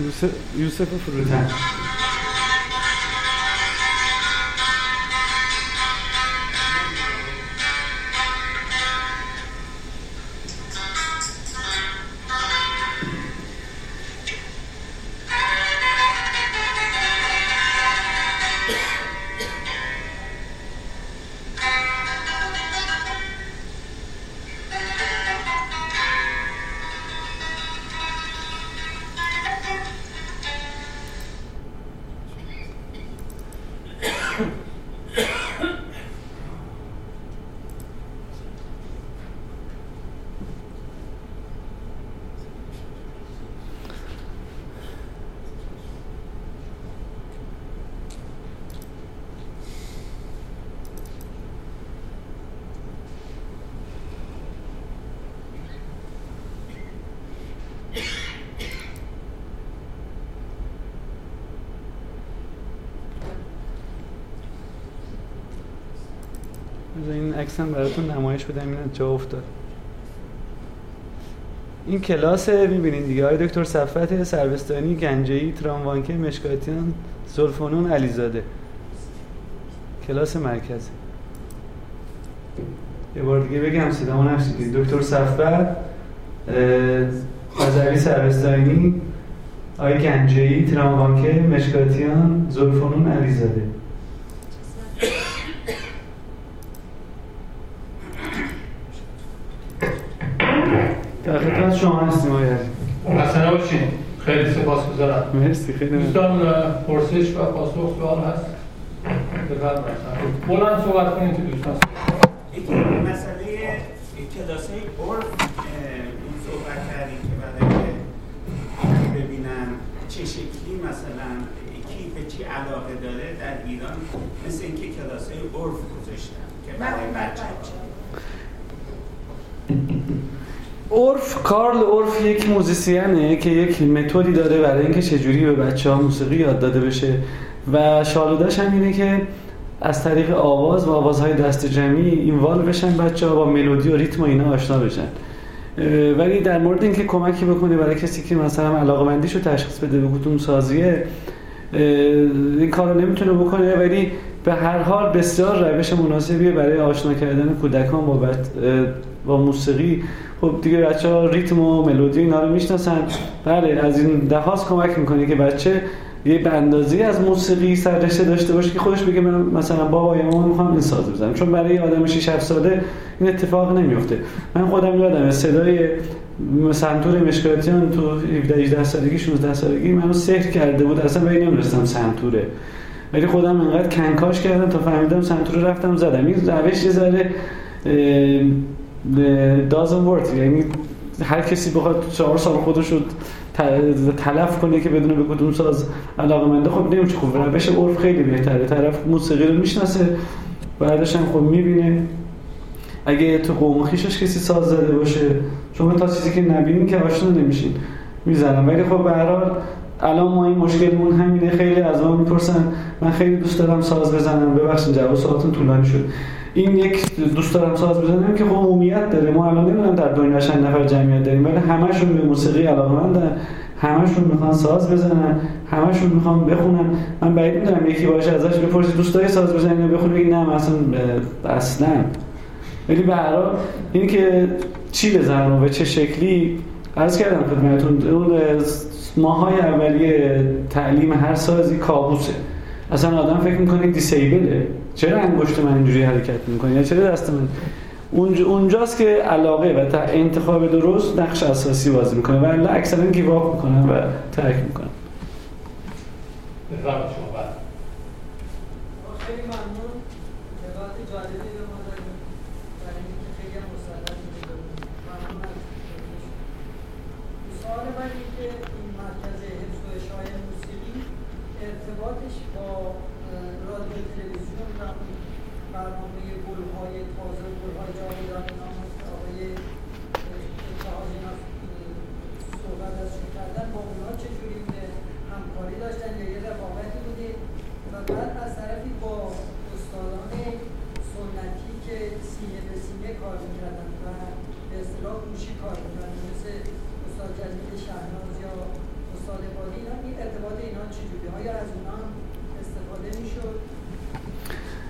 یوسف, یوسف فروتن. عکسم براتون نمایش بدم این جا افتاد. این کلاس می‌بینین دیگه های دکتر صفت سروستانی گنجهی تراموانکه مشکاتیان زلفانون علیزاده. کلاس مرکزی یه بار دیگه بگم صدا نشدید دکتر صفت خزروی سروستانی آی گنجهی تراموانکه مشکاتیان زلفانون علیزاده در خدمت شما هستیم آقای حسنا باشین خیلی سپاس گذارم مرسی خیلی دوستان پرسش و پاسخ سوال هست؟ بلند صحبت کنید که دوستان مسئله کلاسه عرف این صحبت کردیم که برای ببینن چه شکلی مثلا کی به چی علاقه داره در ایران مثل اینکه کلاسه عرف گذاشتن که برای بچه عرف کارل عرف یک موزیسینه که یک متدی داره برای اینکه چجوری به بچه ها موسیقی یاد داده بشه. و شالوداش هم اینه که از طریق آواز و آوازهای دست جمعی اینوال بشن بچه ها با ملودی و ریتم و اینا آشنا بشن. ولی در مورد اینکه کمکی بکنه برای کسی که مثلا علاقه مندیش رو تشخیص بده به کدوم سازیه این کار نمی‌تونه بکنه. ولی به هر حال بسیار روش مناسبیه برای آشنا کردن کودکان با, با موسیقی. خب دیگه بچه ها ریتم و ملودی اینا رو می‌شناسن. بله از این دهاز کمک می‌کنه که بچه یه به اندازی از موسیقی سررشته داشته باشه که خودش بگه من مثلا بابا یا مامان می‌خوام این ساز بزنم. چون برای آدم 6 7 ساله این اتفاق نمیفته من خودم یادم صدای سنتور مشکلاتیان تو 17 18 سالگی 16 سالگی منو سحر کرده بود. اصلا به نمی‌دونستم سنتوره. ولی خودم انقدر کنکاش کردم تا فهمیدم سنتور رفتم زدم. این روش یه ذره doesn't work. یعنی هر کسی بخواد چهار سال خودش رو تلف کنه که بدونه به کدوم ساز علاقه منده خب نمیشه. خب روش عرف خیلی بهتره. طرف موسیقی رو می‌شناسه بعدش هم خب می‌بینه. اگه تو قوم خیشش کسی ساز زده باشه شما تا چیزی که نبینین که آشنا نمیشین. می‌زنم. ولی خب به هر الان ما این مشکلمون همینه. خیلی از ما می‌پرسن من خیلی دوست دارم ساز بزنم. ببخشید جواب سوالتون طولانی شد. این یک دوست دارم ساز بزنم که خب عمومیت داره. ما الان نمی‌دونم در دنیا چند نفر جمعیت داریم ولی همشون به موسیقی علاقه‌مندن. همشون می‌خوان ساز بزنن همشون می‌خوان بخونن. من بعید می‌دونم یکی باشه ازش بپرسی دوست داری ساز بزنی یا بخونی؟ بگی نه مثلا اصلا ولی به هر حال این که چی بزنم و به چه شکلی عرض کردم خدمتتون اون ماهای اولیه تعلیم هر سازی کابوسه. اصلا آدم فکر می‌کنه دیسیبله چرا انگشت من اینجوری حرکت می‌کنه؟ یا چرا دست من؟ اونجاست که علاقه و انتخاب درست نقش اساسی بازی می‌کنه و اکثرا گیواب می‌کنن و ترک می‌کنن بفرمایید شما خیلی ممنون نگاه جالبی به ما داریم برای اینکه خیلی هم مسلط ممنون از سوال من که این مرکز حفظ و اشاعه موسیقی ارتباطش با رادیو تلویزیون و برنامه گلهای تازه و گلهای جاودان نام آقای اتحاد اینا صحبت بررسی کردن با اونا چجوری بوده همکاری داشتن یا یه رقابتی بوده و بعد از طرفی با استادان سنتی که سینه به سینه کار می‌کردن و به اصطلاح گوشی کار می‌کردن مثل استاد جلیل شهناز یا استاد بادی اینا این ارتباط اینا چجوری آیا از اونا استفاده می‌شد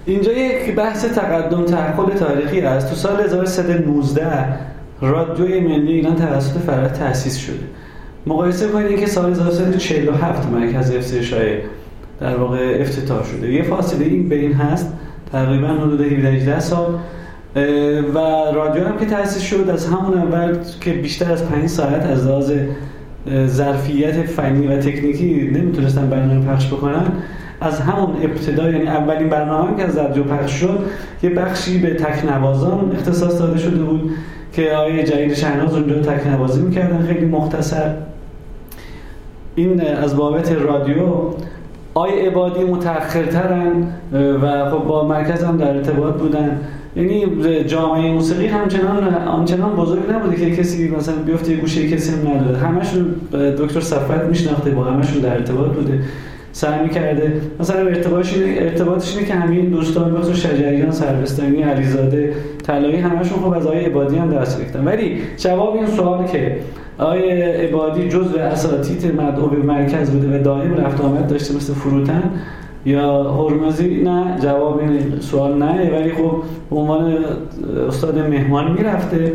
اینجا یک بحث تقدم تحقل تاریخی است. تو سال 1319 رادیوی ملی ایران توسط فرات تأسیس شده. مقایسه کنید که سال 1947 مرکز افت شایع در واقع افتتاح شده. یه فاصله این بین هست تقریبا حدود 17 سال. و رادیو هم که تأسیس شد از همون اول که بیشتر از 5 ساعت از لحاظ ظرفیت فنی و تکنیکی نمی‌تونستن برنامه پخش بکنن. از همون ابتدا یعنی اولین برنامه که از رادیو پخش شد یه بخشی به تکنوازان اختصاص داده شده بود که آقای جلیل شهناز اونجا تکنوازی می‌کردن. خیلی مختصر. این از بابت رادیو. آی عبادی متأخرترن و خب با مرکز هم در ارتباط بودن. یعنی جامعه موسیقی همچنان آنچنان بزرگ نبوده که کسی مثلا بیفته گوشه کسی هم نداره. همشون دکتر صفت میشناخته با همشون در ارتباط بوده. سعی می‌کرده. مثلا ارتباطش اینه ارتباطش اینه که همین دوستان مثل شجریان سربستانی علیزاده طلایی همشون خب از آقای عبادی هم درس گرفتن. ولی جواب این سوال که آقای عبادی جزء اساتید مدعو مرکز بوده و دائم رفت آمد داشته مثل فروتن یا هرمزی نه جواب این سوال نه. ولی خب به عنوان استاد مهمان می‌رفته.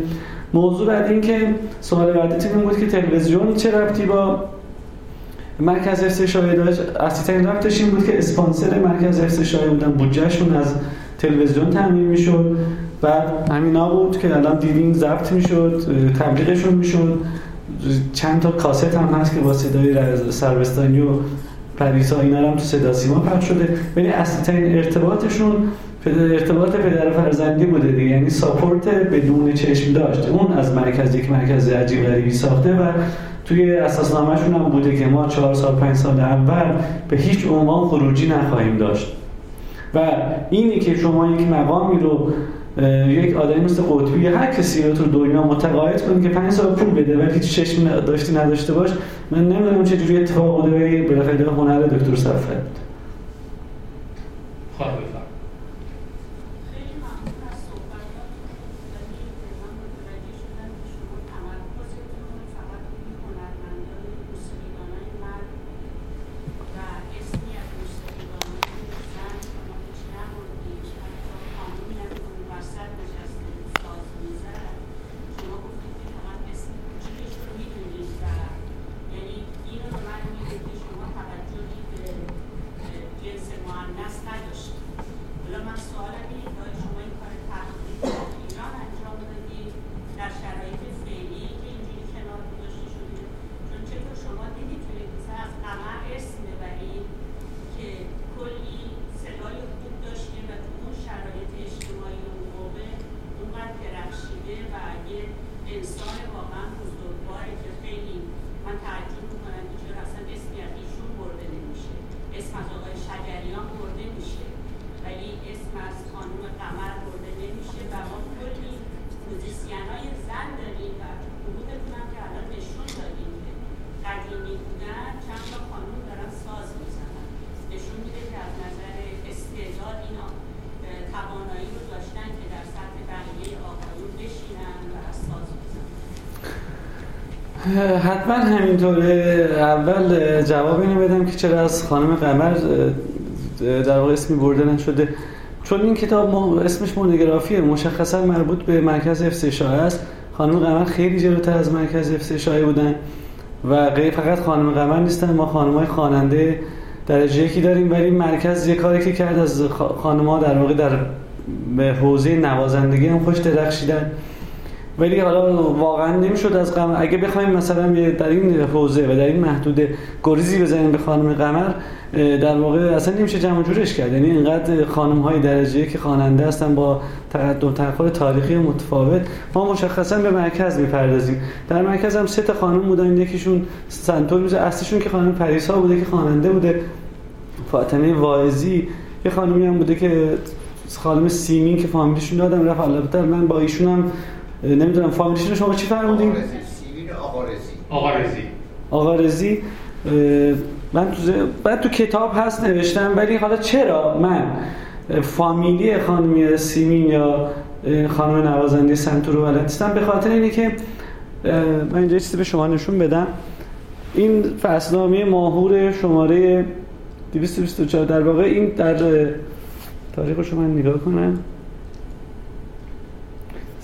موضوع بعد این که سوال بعدی این بود که تلویزیون چه ربطی با مرکز حفظ شایع داشت اصلی رفتش این بود که اسپانسر مرکز حفظ شایع بودن بودجهشون از تلویزیون تامین می‌شد. بعد همینا بود که الان دیدین ضبط می‌شد تبلیغشون می‌شد. چند تا کاست هم هست که با صدای سربستانی و پریسا اینا هم تو صدا سیما پخش شده. ولی اصلی ترین ارتباطشون ارتباط پدر فرزندی بوده دیگه. یعنی ساپورت بدون چشم داشت اون از مرکز یک مرکز عجیب غریبی ساخته و توی اساسنامهشون هم بوده که ما چهار سال پنج سال اول به هیچ عنوان خروجی نخواهیم داشت. و اینی که شما یک مقامی رو یک آدمی مثل قطبی هر کسی رو تو دنیا متقاعد کنید که پنج سال پول بده ولی هیچ چشم داشتی نداشته باش من نمی‌دونم چه جوری اتفاق بوده بالاخره هنر دکتر صفحه حتما همینطوره اول جواب اینو بدم که چرا از خانم قمر در واقع اسمی برده نشده. چون این کتاب اسمش مونوگرافیه مشخصا مربوط به مرکز افسشای است. خانم قمر خیلی جلوتر از مرکز افسشای بودن و غیر فقط خانم قمر نیستن ما خانم های خواننده درجه یکی داریم. ولی مرکز یه کاری که کرد از خانم ها در واقع در به حوزه نوازندگی هم خوش درخشیدن. ولی حالا واقعا نمی‌شد از قمر. اگه بخوایم مثلا در این حوزه و در این محدود گریزی بزنیم به خانم قمر در واقع اصلا نمیشه جمع جورش کرد. یعنی اینقدر خانم های درجه که خواننده هستن با تقدم تأخر تاریخی متفاوت. ما مشخصا به مرکز می‌پردازیم. در مرکز هم سه تا خانم بودن. یکیشون سنتور میشه اصلیشون که خانم پریسا بوده که خواننده بوده. فاطمه واعظی. یه خانمی هم بوده که خانم سیمین که فامیلیشون دادم رفت. البته من با ایشون هم نمی‌دونم فامیلیشون شما چی فرمودین؟ آقا رزی من تو بعد تو کتاب هست نوشتم ولی حالا چرا من فامیلی خانمی سیمین یا خانم نوازنده سنتور رو بلد به خاطر اینه که من اینجا چیزی به شما نشون بدم. این فصلنامه ماهور شماره 224 در واقع این در تاریخ شما نگاه کنم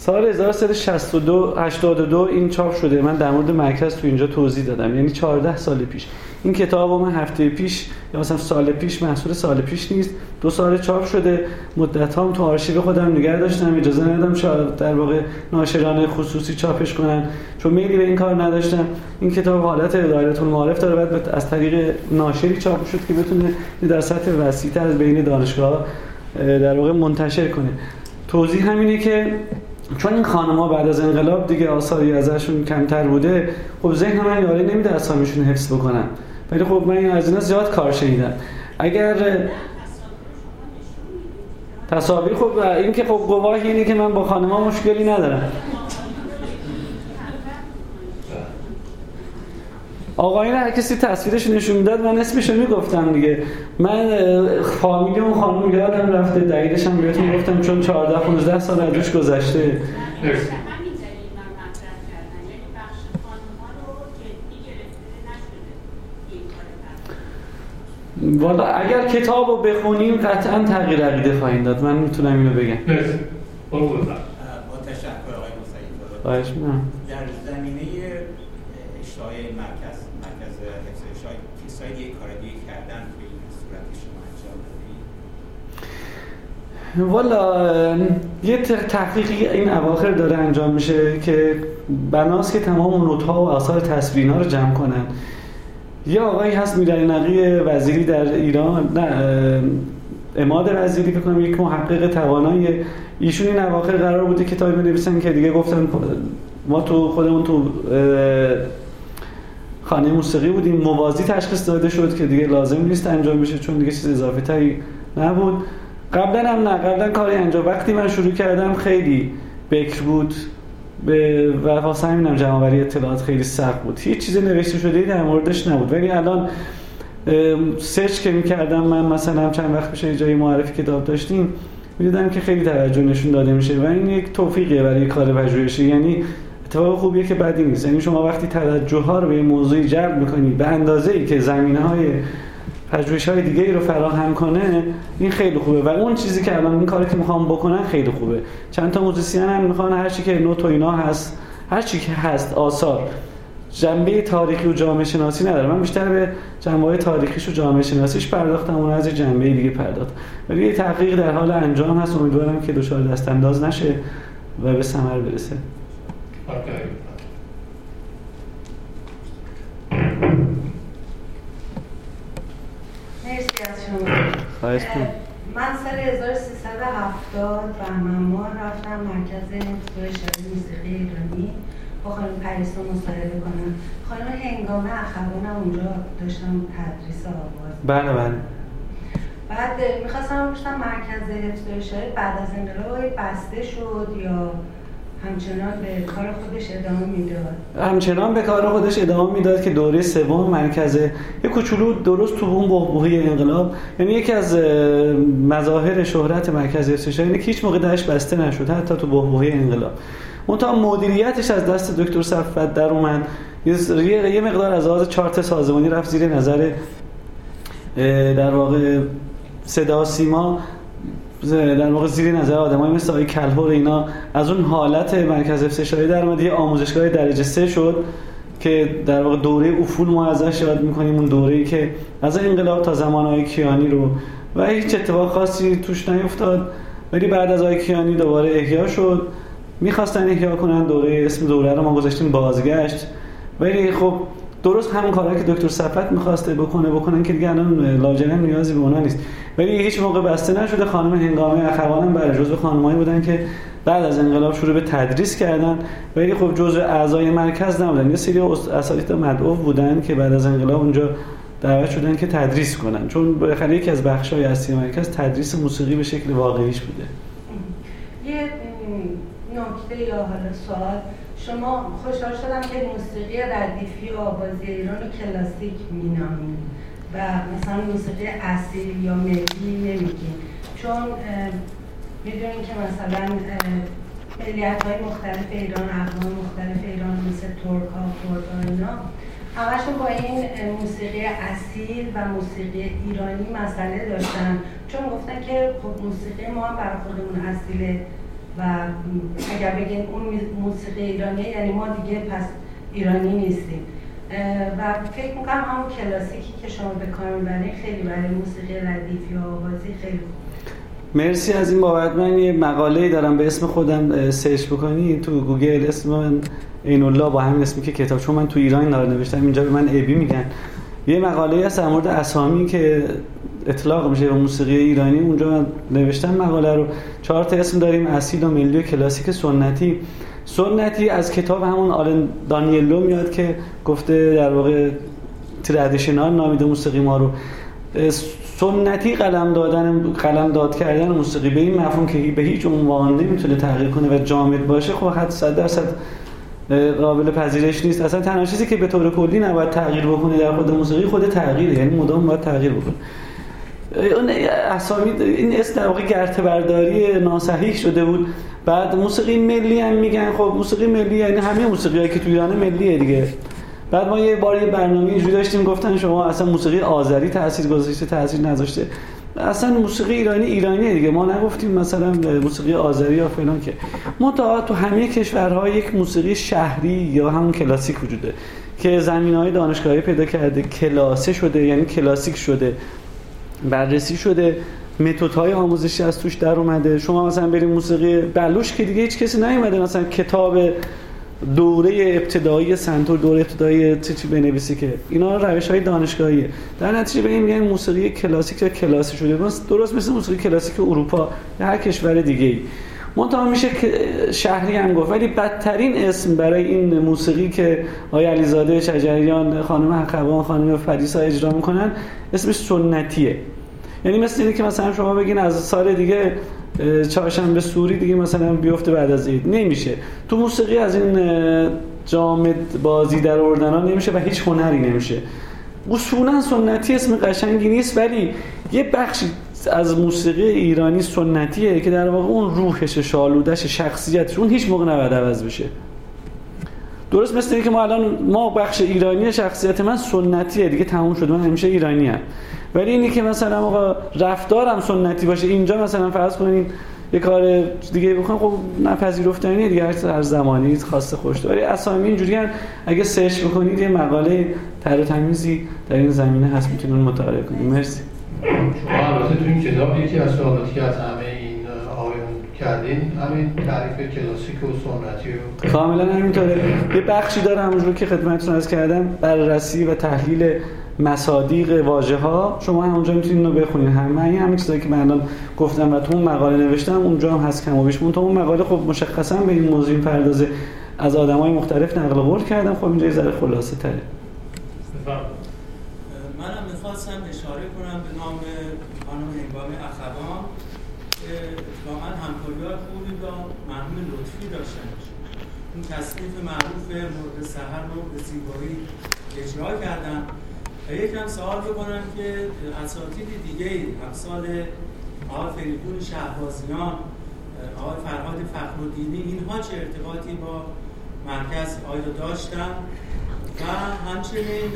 سال 1362 82 این چاپ شده. من در مورد مرکز تو اینجا توضیح دادم. یعنی 14 سال پیش. این کتاب من هفته پیش یا مثلا سال پیش محصول سال پیش نیست. دو سال چاپ شده. مدت هم تو آرشیو خودم نگه داشتم. اجازه ندادم در واقع ناشران خصوصی چاپش کنن. چون میلی به این کار نداشتم. این کتاب حالت دایره المعارف داره. بعد از طریق ناشری چاپ شد که بتونه در سطح وسیع‌تر از بین دانشگاه در واقع منتشر کنه. توضیح همینه که چون این خانم‌ها بعد از انقلاب دیگه آثاری ازشون کمتر بوده خب ذهن من یاری نمیده اسامیشون حفظ بکنم ولی خب من از اینا زیاد کار شنیدم. اگر تصاویر خب این که خب گواهی اینه که من با خانم‌ها مشکلی ندارم. آقایون هر کسی تصویرش نشون می‌داد من اسمش رو می‌گفتم دیگه. من فامیلی اون خانم یادم رفته دقیقش هم بهتون گفتم چون 14 15 سال ازش گذشته. والا اگر کتاب رو بخونیم قطعا تغییر عقیده خواهیم داد. من می‌تونم اینو بگم. با تشکر آقای مسیحی در زمینه اشتهای مرکز حفظ اشتهای کسایی یک کار دیگه کردن به این صورت شما انجام والا یه تحقیقی این اواخر داره انجام میشه که بناست که تمام نوت‌ها و آثار تصویرها رو جمع کنن. یه آقایی هست میرعلی نقی وزیری در ایران. نه اماد وزیری بکنم یک محقق توانایی. ایشون این اواخر قرار بوده کتابی بنویسن که دیگه گفتن ما تو خودمون تو خانه موسیقی بودیم. موازی تشخیص داده شد که دیگه لازم نیست انجام بشه چون دیگه چیز اضافه تایی نبود. قبلا هم نه قبلا کاری انجام. وقتی من شروع کردم خیلی بکر بود. به و واسه همینم جمعآوری اطلاعات خیلی سخت بود. هیچ چیز نوشته شده در موردش نبود. ولی الان سرچ که می‌کردم من مثلا چند وقت پیش جایی معرفی کتاب داشتیم می‌دیدم که خیلی توجه نشون داده میشه و این یک توفیقه برای کار پژوهشی. یعنی اتفاق خوبیه که بدی نیست. یعنی شما وقتی توجه ها رو به موضوعی جلب می‌کنید به اندازه ای که زمینه های پژوهش های دیگه ای رو فراهم کنه این خیلی خوبه. و اون چیزی که الان این کاری که می‌خوام بکنن خیلی خوبه. چند تا موزیسین هم می‌خوان هر چی که نوت و اینا هست هر چی که هست آثار. جنبه تاریخی و جامعه شناسی نداره. من بیشتر به جنبه های تاریخیش و جامعه شناسیش پرداختم اون از جنبه دیگه پرداخت. ولی یه تحقیق در حال انجام هست. امیدوارم که دچار دست انداز نشه و به ثمر برسه. مرسی شما من سال 1370 بهمنماه رفتم مرکز شعری موسیقی ایرانی با خانم پریسا مصاحبه کنم. خانم هنگامه اخوانم اونجا داشتم تدریس آواز. بله بله. بعد می‌خواستم بشتم مرکز حفظ بعد از انقلاب بسته شد یا همچنان به کار خودش ادامه می‌داد همچنان به کار خودش ادامه می‌داد که دوره سوم مرکز یه کوچولو درست تو اون بحبوحی انقلاب یعنی یکی از مظاهر شهرت مرکز ارتشاد اینه که هیچ موقع دهش بسته نشد حتی تو بحبوحی انقلاب. منتها مدیریتش از دست دکتر صفت در اومد. یه مقدار از آز چارت سازمانی رفت زیر نظر در واقع صدا سیما. در واقع زیر نظر آدمای مثل آقای کلهور اینا از اون حالت مرکز افسشایی در اومد یه آموزشگاه درجه سه شد که در واقع دوره افول ما ازش یاد می‌کنیم اون دوره‌ای که از انقلاب تا زمان آقای کیانی رو. و هیچ اتفاق خاصی توش نیفتاد. ولی بعد از آقای کیانی دوباره احیا شد. می‌خواستن احیا کنن دوره اسم دوره رو ما گذاشتیم بازگشت. ولی خب درست همون کارهایی که دکتر صفت می‌خواسته بکنه بکنن که دیگه الان لاجرم نیازی به اونا نیست. ولی هیچ موقع بسته نشده. خانم هنگامه اخوانم برای جزء خانمایی بودن که بعد از انقلاب شروع به تدریس کردن. ولی خب جزء اعضای مرکز نبودن. یه سری اساتید مدعو بودن که بعد از انقلاب اونجا دعوت شدن که تدریس کنن. چون بالاخره یکی از بخش‌های اصلی مرکز تدریس موسیقی به شکل واقعیش بوده. یه نکته یا حالا سوال. شما خوشحال شدم که موسیقی ردیفی و آوازی ایران رو کلاسیک مینامید و مثلا موسیقی اصیل یا ملی نمیگین چون می‌دونین که مثلا ملیت های مختلف ایران اقوام مختلف ایران مثل ترک ها کرد اینا همشون با این موسیقی اصیل و موسیقی ایرانی مسئله داشتن. چون گفتن که خب موسیقی ما هم برای خودمون اصیله. و اگر بگین اون موسیقی ایرانی یعنی ما دیگه پس ایرانی نیستیم. و فکر می‌کنم همون کلاسیکی که شما به کار می‌برین خیلی برای موسیقی ردیفی و آوازی خیلی خوب. مرسی از این بابت. من یه مقاله دارم به اسم خودم search بکنی تو گوگل اسم من عین الله با همین اسمی که کتاب. چون من تو ایران دار نوشتم اینجا به من ابی میگن. یه مقاله هست در مورد اسامی که اطلاق میشه به موسیقی ایرانی اونجا من نوشتم مقاله رو. چهار تا اسم داریم اصیل و ملی و کلاسیک سنتی. سنتی از کتاب همون آلن دانیلو میاد که گفته در واقع تردیشنال نامیده موسیقی ما رو. سنتی قلم دادن قلم داد کردن موسیقی به این مفهوم که به هیچ عنوان نمی‌تونه تغییر کنه و جامد باشه خب حد صد درصد قابل پذیرش نیست. اصلا تنها چیزی که به طور کلی نباید تغییر بکنه در خود موسیقی خود تغییره. یعنی مدام باید تغییر بکنه. اون اسامی این اسم در واقع گرت برداری ناسحیح شده بود. بعد موسیقی ملی هم میگن. خب موسیقی ملی یعنی همه موسیقی که تو ایران ملیه دیگه. بعد ما یه بار یه برنامه اینجوری داشتیم گفتن شما اصلا موسیقی آذری تاثیر گذاشته تاثیر نذاشته. اصلا موسیقی ایرانی ایرانیه دیگه. ما نگفتیم مثلا موسیقی آذری یا فلان که. منتها تو همه کشورها یک موسیقی شهری یا همون کلاسیک وجوده که زمین های دانشگاهی پیدا کرده. کلاسه شده یعنی کلاسیک شده. بررسی شده. متد های آموزشی از توش در اومده. شما مثلا بریم موسیقی بلوش که دیگه هیچ کسی نیومده. مثلا کتاب دوره ابتدایی سنتور دوره ابتدایی چی بنویسی که اینا روش های دانشگاهیه. در نتیجه به این موسیقی کلاسیک یا کلاسی شده. درست مثل موسیقی کلاسیک اروپا یا هر کشور دیگه ای منتها میشه شهری هم گفت. ولی بدترین اسم برای این موسیقی که آقای علیزاده شجریان خانم حقوان خانم فریسا اجرا می‌کنن اسمش سنتیه. یعنی مثل اینه که مثلا شما بگین از سال دیگه چهارشنبه سوری دیگه مثلا بیفته بعد از عید. نمیشه. تو موسیقی از این جامد بازی در آوردن ها نمیشه و هیچ هنری نمیشه. اصولا سنتی اسم قشنگی نیست ولی یه بخشی از موسیقی ایرانی سنتیه که در واقع اون روحش شالودش شخصیتش اون هیچ موقع نباید عوض بشه. درست مثل اینکه ما الان ما بخش ایرانی شخصیت من سنتیه دیگه تموم شده من همیشه ایرانی هم. ولی اینی که مثلا آقا رفتارم سنتی باشه اینجا مثلا فرض کنین یه کار دیگه بکنم خب نپذیرفتنیه دیگه هر زمانی خاصه خوش ولی اسامی اینجوری اگه سرچ بکنید یه مقاله تر تمیزی در این زمینه هست می‌تونید مطالعه کنید. مرسی. شما البته تو این کتاب یکی از سوالاتی که از همه این آقایون کردین همین تعریف کلاسیک و سنتی و کاملا همینطوره. یه بخشی داره همونجور که خدمتتون از کردم بررسی و تحلیل مصادیق واژه ها شما هم اونجا می‌تونید اینو بخونید. همه این همین چیزایی که من الان گفتم و تو اون مقاله نوشتم اونجا هم هست کم و بیش. تو اون مقاله خب مشخصا به این موضوع پردازه از آدمای مختلف نقل قول کردم. خب اینجا یه ذره خلاصه تره می‌خواستم اشاره کنم به نام خانم هنگام اخوان که اتفاقا همکاری خوبی با مرحوم لطفی داشتن. اون تصنیف معروف مرد سهر رو به زیبایی اجرا کردن. و یکم سوال بکنم که اساتید دیگه امثال آقای فریدون شهبازیان آقای فرهاد فخرالدینی اینها چه ارتباطی با مرکز آیا داشتن؟ و همچنین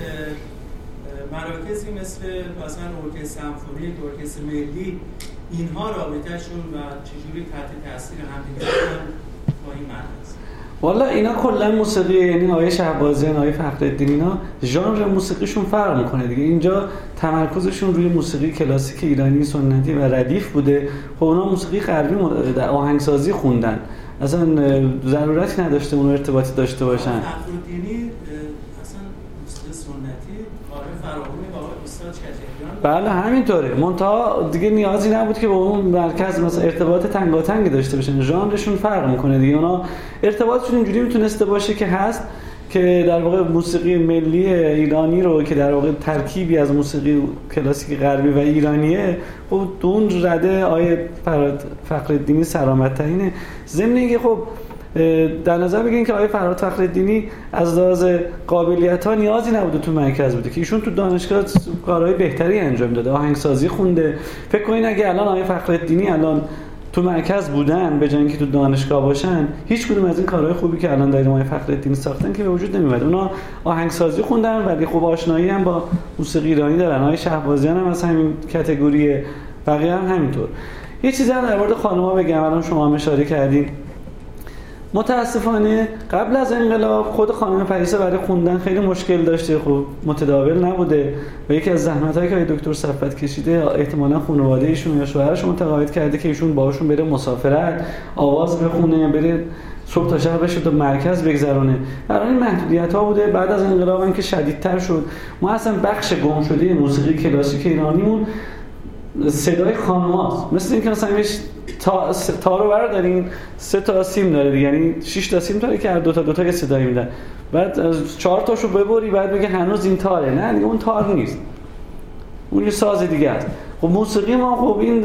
مراکزی مثل مثلا ارکستر سمفونی ارکستر ملی اینها رابطهشون و چجوری تحت تاثیر همدیگه با این مرکز. والا اینا کلا موسیقی یعنی آیه شهبازیان آیه فخرالدین اینا ژانر موسیقیشون فرق می‌کنه دیگه. اینجا تمرکزشون روی موسیقی کلاسیک ایرانی سنتی و ردیف بوده. خب اونا موسیقی غربی در آهنگسازی خوندن. اصلا ضرورتی نداشته اون ارتباطی داشته باشن فخرالدینی اصلا سنتی کار بله همینطوره. منتها دیگه نیازی نبود که با اون مرکز مثلا ارتباط تنگاتنگی داشته باشن. ژانرشون فرق می‌کنه دیگه. اونا ارتباطشون اینجوری می‌تونسته باشه که هست که در واقع موسیقی ملی ایرانی رو که در واقع ترکیبی از موسیقی کلاسیک غربی و ایرانیه خب دون رده آیه فقر سلامت ترینه ضمن اینکه خب در نظر بگیرین که آقای فرهاد فخرالدینی از لحاظ قابلیت ها نیازی نبوده تو مرکز بوده که ایشون تو دانشگاه کارهای بهتری انجام داده آهنگسازی خونده. فکر کنین اگه الان آقای فخرالدینی الان تو مرکز بودن به جای اینکه تو دانشگاه باشن هیچ کدوم از این کارهای خوبی که الان داریم آقای فخرالدین ساختن که به وجود نمیاد. اونا آهنگسازی خوندن ولی خوب آشنایی هم با موسیقی ایرانی دارن. آقای شهبازیان هم از همین کاتگوری بقیه هم همینطور. یه چیزی هم در مورد خانم‌ها بگم. الان شما هم اشاره کردین. متاسفانه قبل از انقلاب خود خانم پریسا برای خوندن خیلی مشکل داشته. خب متداول نبوده و یکی از زحمت‌هایی که دکتر صفت کشیده احتمالا خانواده ایشون یا شوهرش متقاعد کرده که ایشون باهاشون بره مسافرت آواز بخونه بره صبح تا شب بشه تو مرکز بگذرونه. برای این محدودیت ها بوده. بعد از انقلاب هم که شدیدتر شد. ما اصلا بخش گم شده موسیقی کلاسیک ایرانیمون صدای خانماست مثل اینکه مثلا تا تا رو بردارین سه تا سیم داره یعنی 6 تا سیم داره که هر دو تا دو تا یه صدایی میدن. بعد از چهار تاشو ببری بعد بگه هنوز این تاره. نه دیگه اون تار نیست. اون یه ساز دیگه است. خب موسیقی ما خب این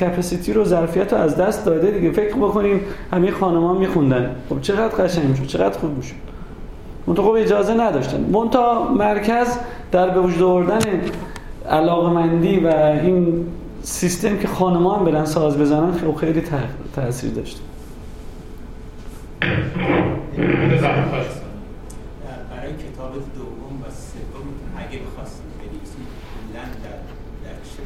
کپاسیتی رو ظرفیت رو از دست داده دیگه. فکر بکنیم همه خانم‌ها میخوندن. خب چقدر قشنگ می‌شد چقدر خوب می‌شد. منتها خب اجازه نداشتن. منتها مرکز در به وجود آوردن علاقمندی و این سیستم که خانمان برن ساز بزنن خیلی خیلی تاثیر داشت برای کتاب دوم و سوم اگه بخواستید بنویسید کلا در در چه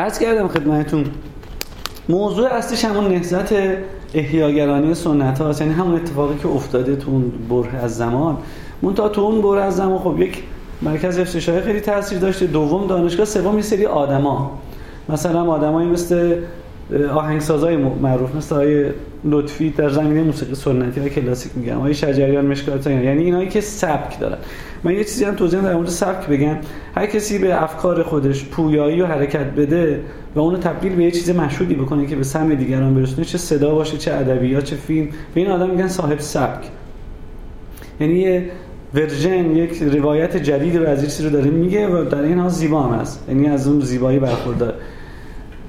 عرض کردم خدمتتون موضوع اصلیش همون نهزت احیاگرانی سنت هاست یعنی همون اتفاقی که افتاده تو اون بره از زمان. منتها تو اون بره از زمان خب یک مرکز افت خیلی تاثیر داشته. دوم دانشگاه سوم یه سری آدما. مثلا آدمایی مثل آهنگسازای معروف مثل آقای لطفی در زمینه موسیقی سنتی و کلاسیک میگم. آقای شجریان مشکاتیان یعنی اینایی که سبک دارن. من یه چیزی هم توضیح در مورد سبک بگم. هر کسی به افکار خودش پویایی و حرکت بده و اونو تبدیل به یه چیز مشهودی بکنه که به سم دیگران برسونه چه صدا باشه چه ادبیات چه فیلم. به این آدم میگن صاحب سبک. یعنی یه ورژن یک روایت جدید رو از رو داره میگه و در این حال زیبا هم هست. یعنی از اون زیبایی برخوردار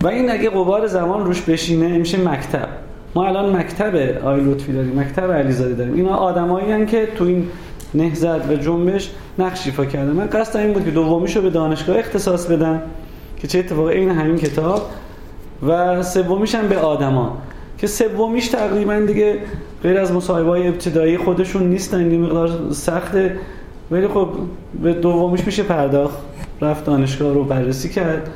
و این اگه قبار زمان روش بشینه میشه مکتب. ما الان مکتب آی لطفی داریم مکتب علیزاده داریم. اینا آدمایی که تو این نهزت و جنبش نقش ایفا کردن. من قصد این بود که دومیشو به دانشگاه اختصاص بدم که چه اتفاقی این همین کتاب. و سومیش هم به آدما که سومیش تقریبا دیگه غیر از مصاحبه های ابتدایی خودشون نیستن این مقدار سخته. ولی خب به دومیش میشه پرداخت. رفت دانشگاه رو بررسی کرد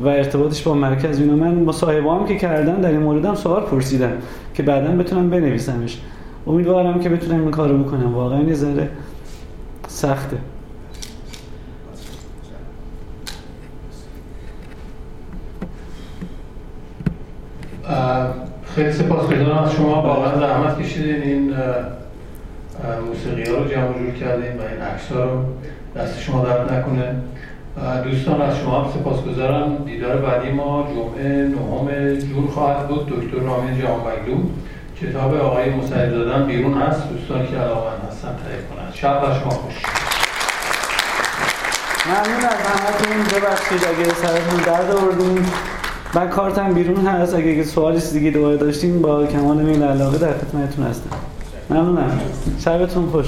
و ارتباطش با مرکز. اینا من مصاحبه هم که کردن در این مورد هم سوال پرسیدم که بعدا بتونم بنویسمش. امیدوارم که بتونم این کارو بکنم. واقعا یه ذره سخته. خیلی سپاسگزارم از شما. واقعا زحمت کشیدین. این موسیقی ها رو جمع جور کردین و این عکس رو دست شما درد نکنه. دوستان از شما هم سپاسگزارم. دیدار بعدی ما جمعه نهم جون خواهد بود. دکتر رامین جهانبگلو. کتاب آقای مسعد دادن بیرون هست. دوستان که علاقمند هستن تهیه کنند شب شما خوش. ممنون از همتون ببخشید اگه سرتون درد آوردیم من کارتم بیرون هست. اگه سوالی دیگه دوباره داشتین با کمال میل علاقه در خدمتتون هستم. ممنونم. شبتون خوش.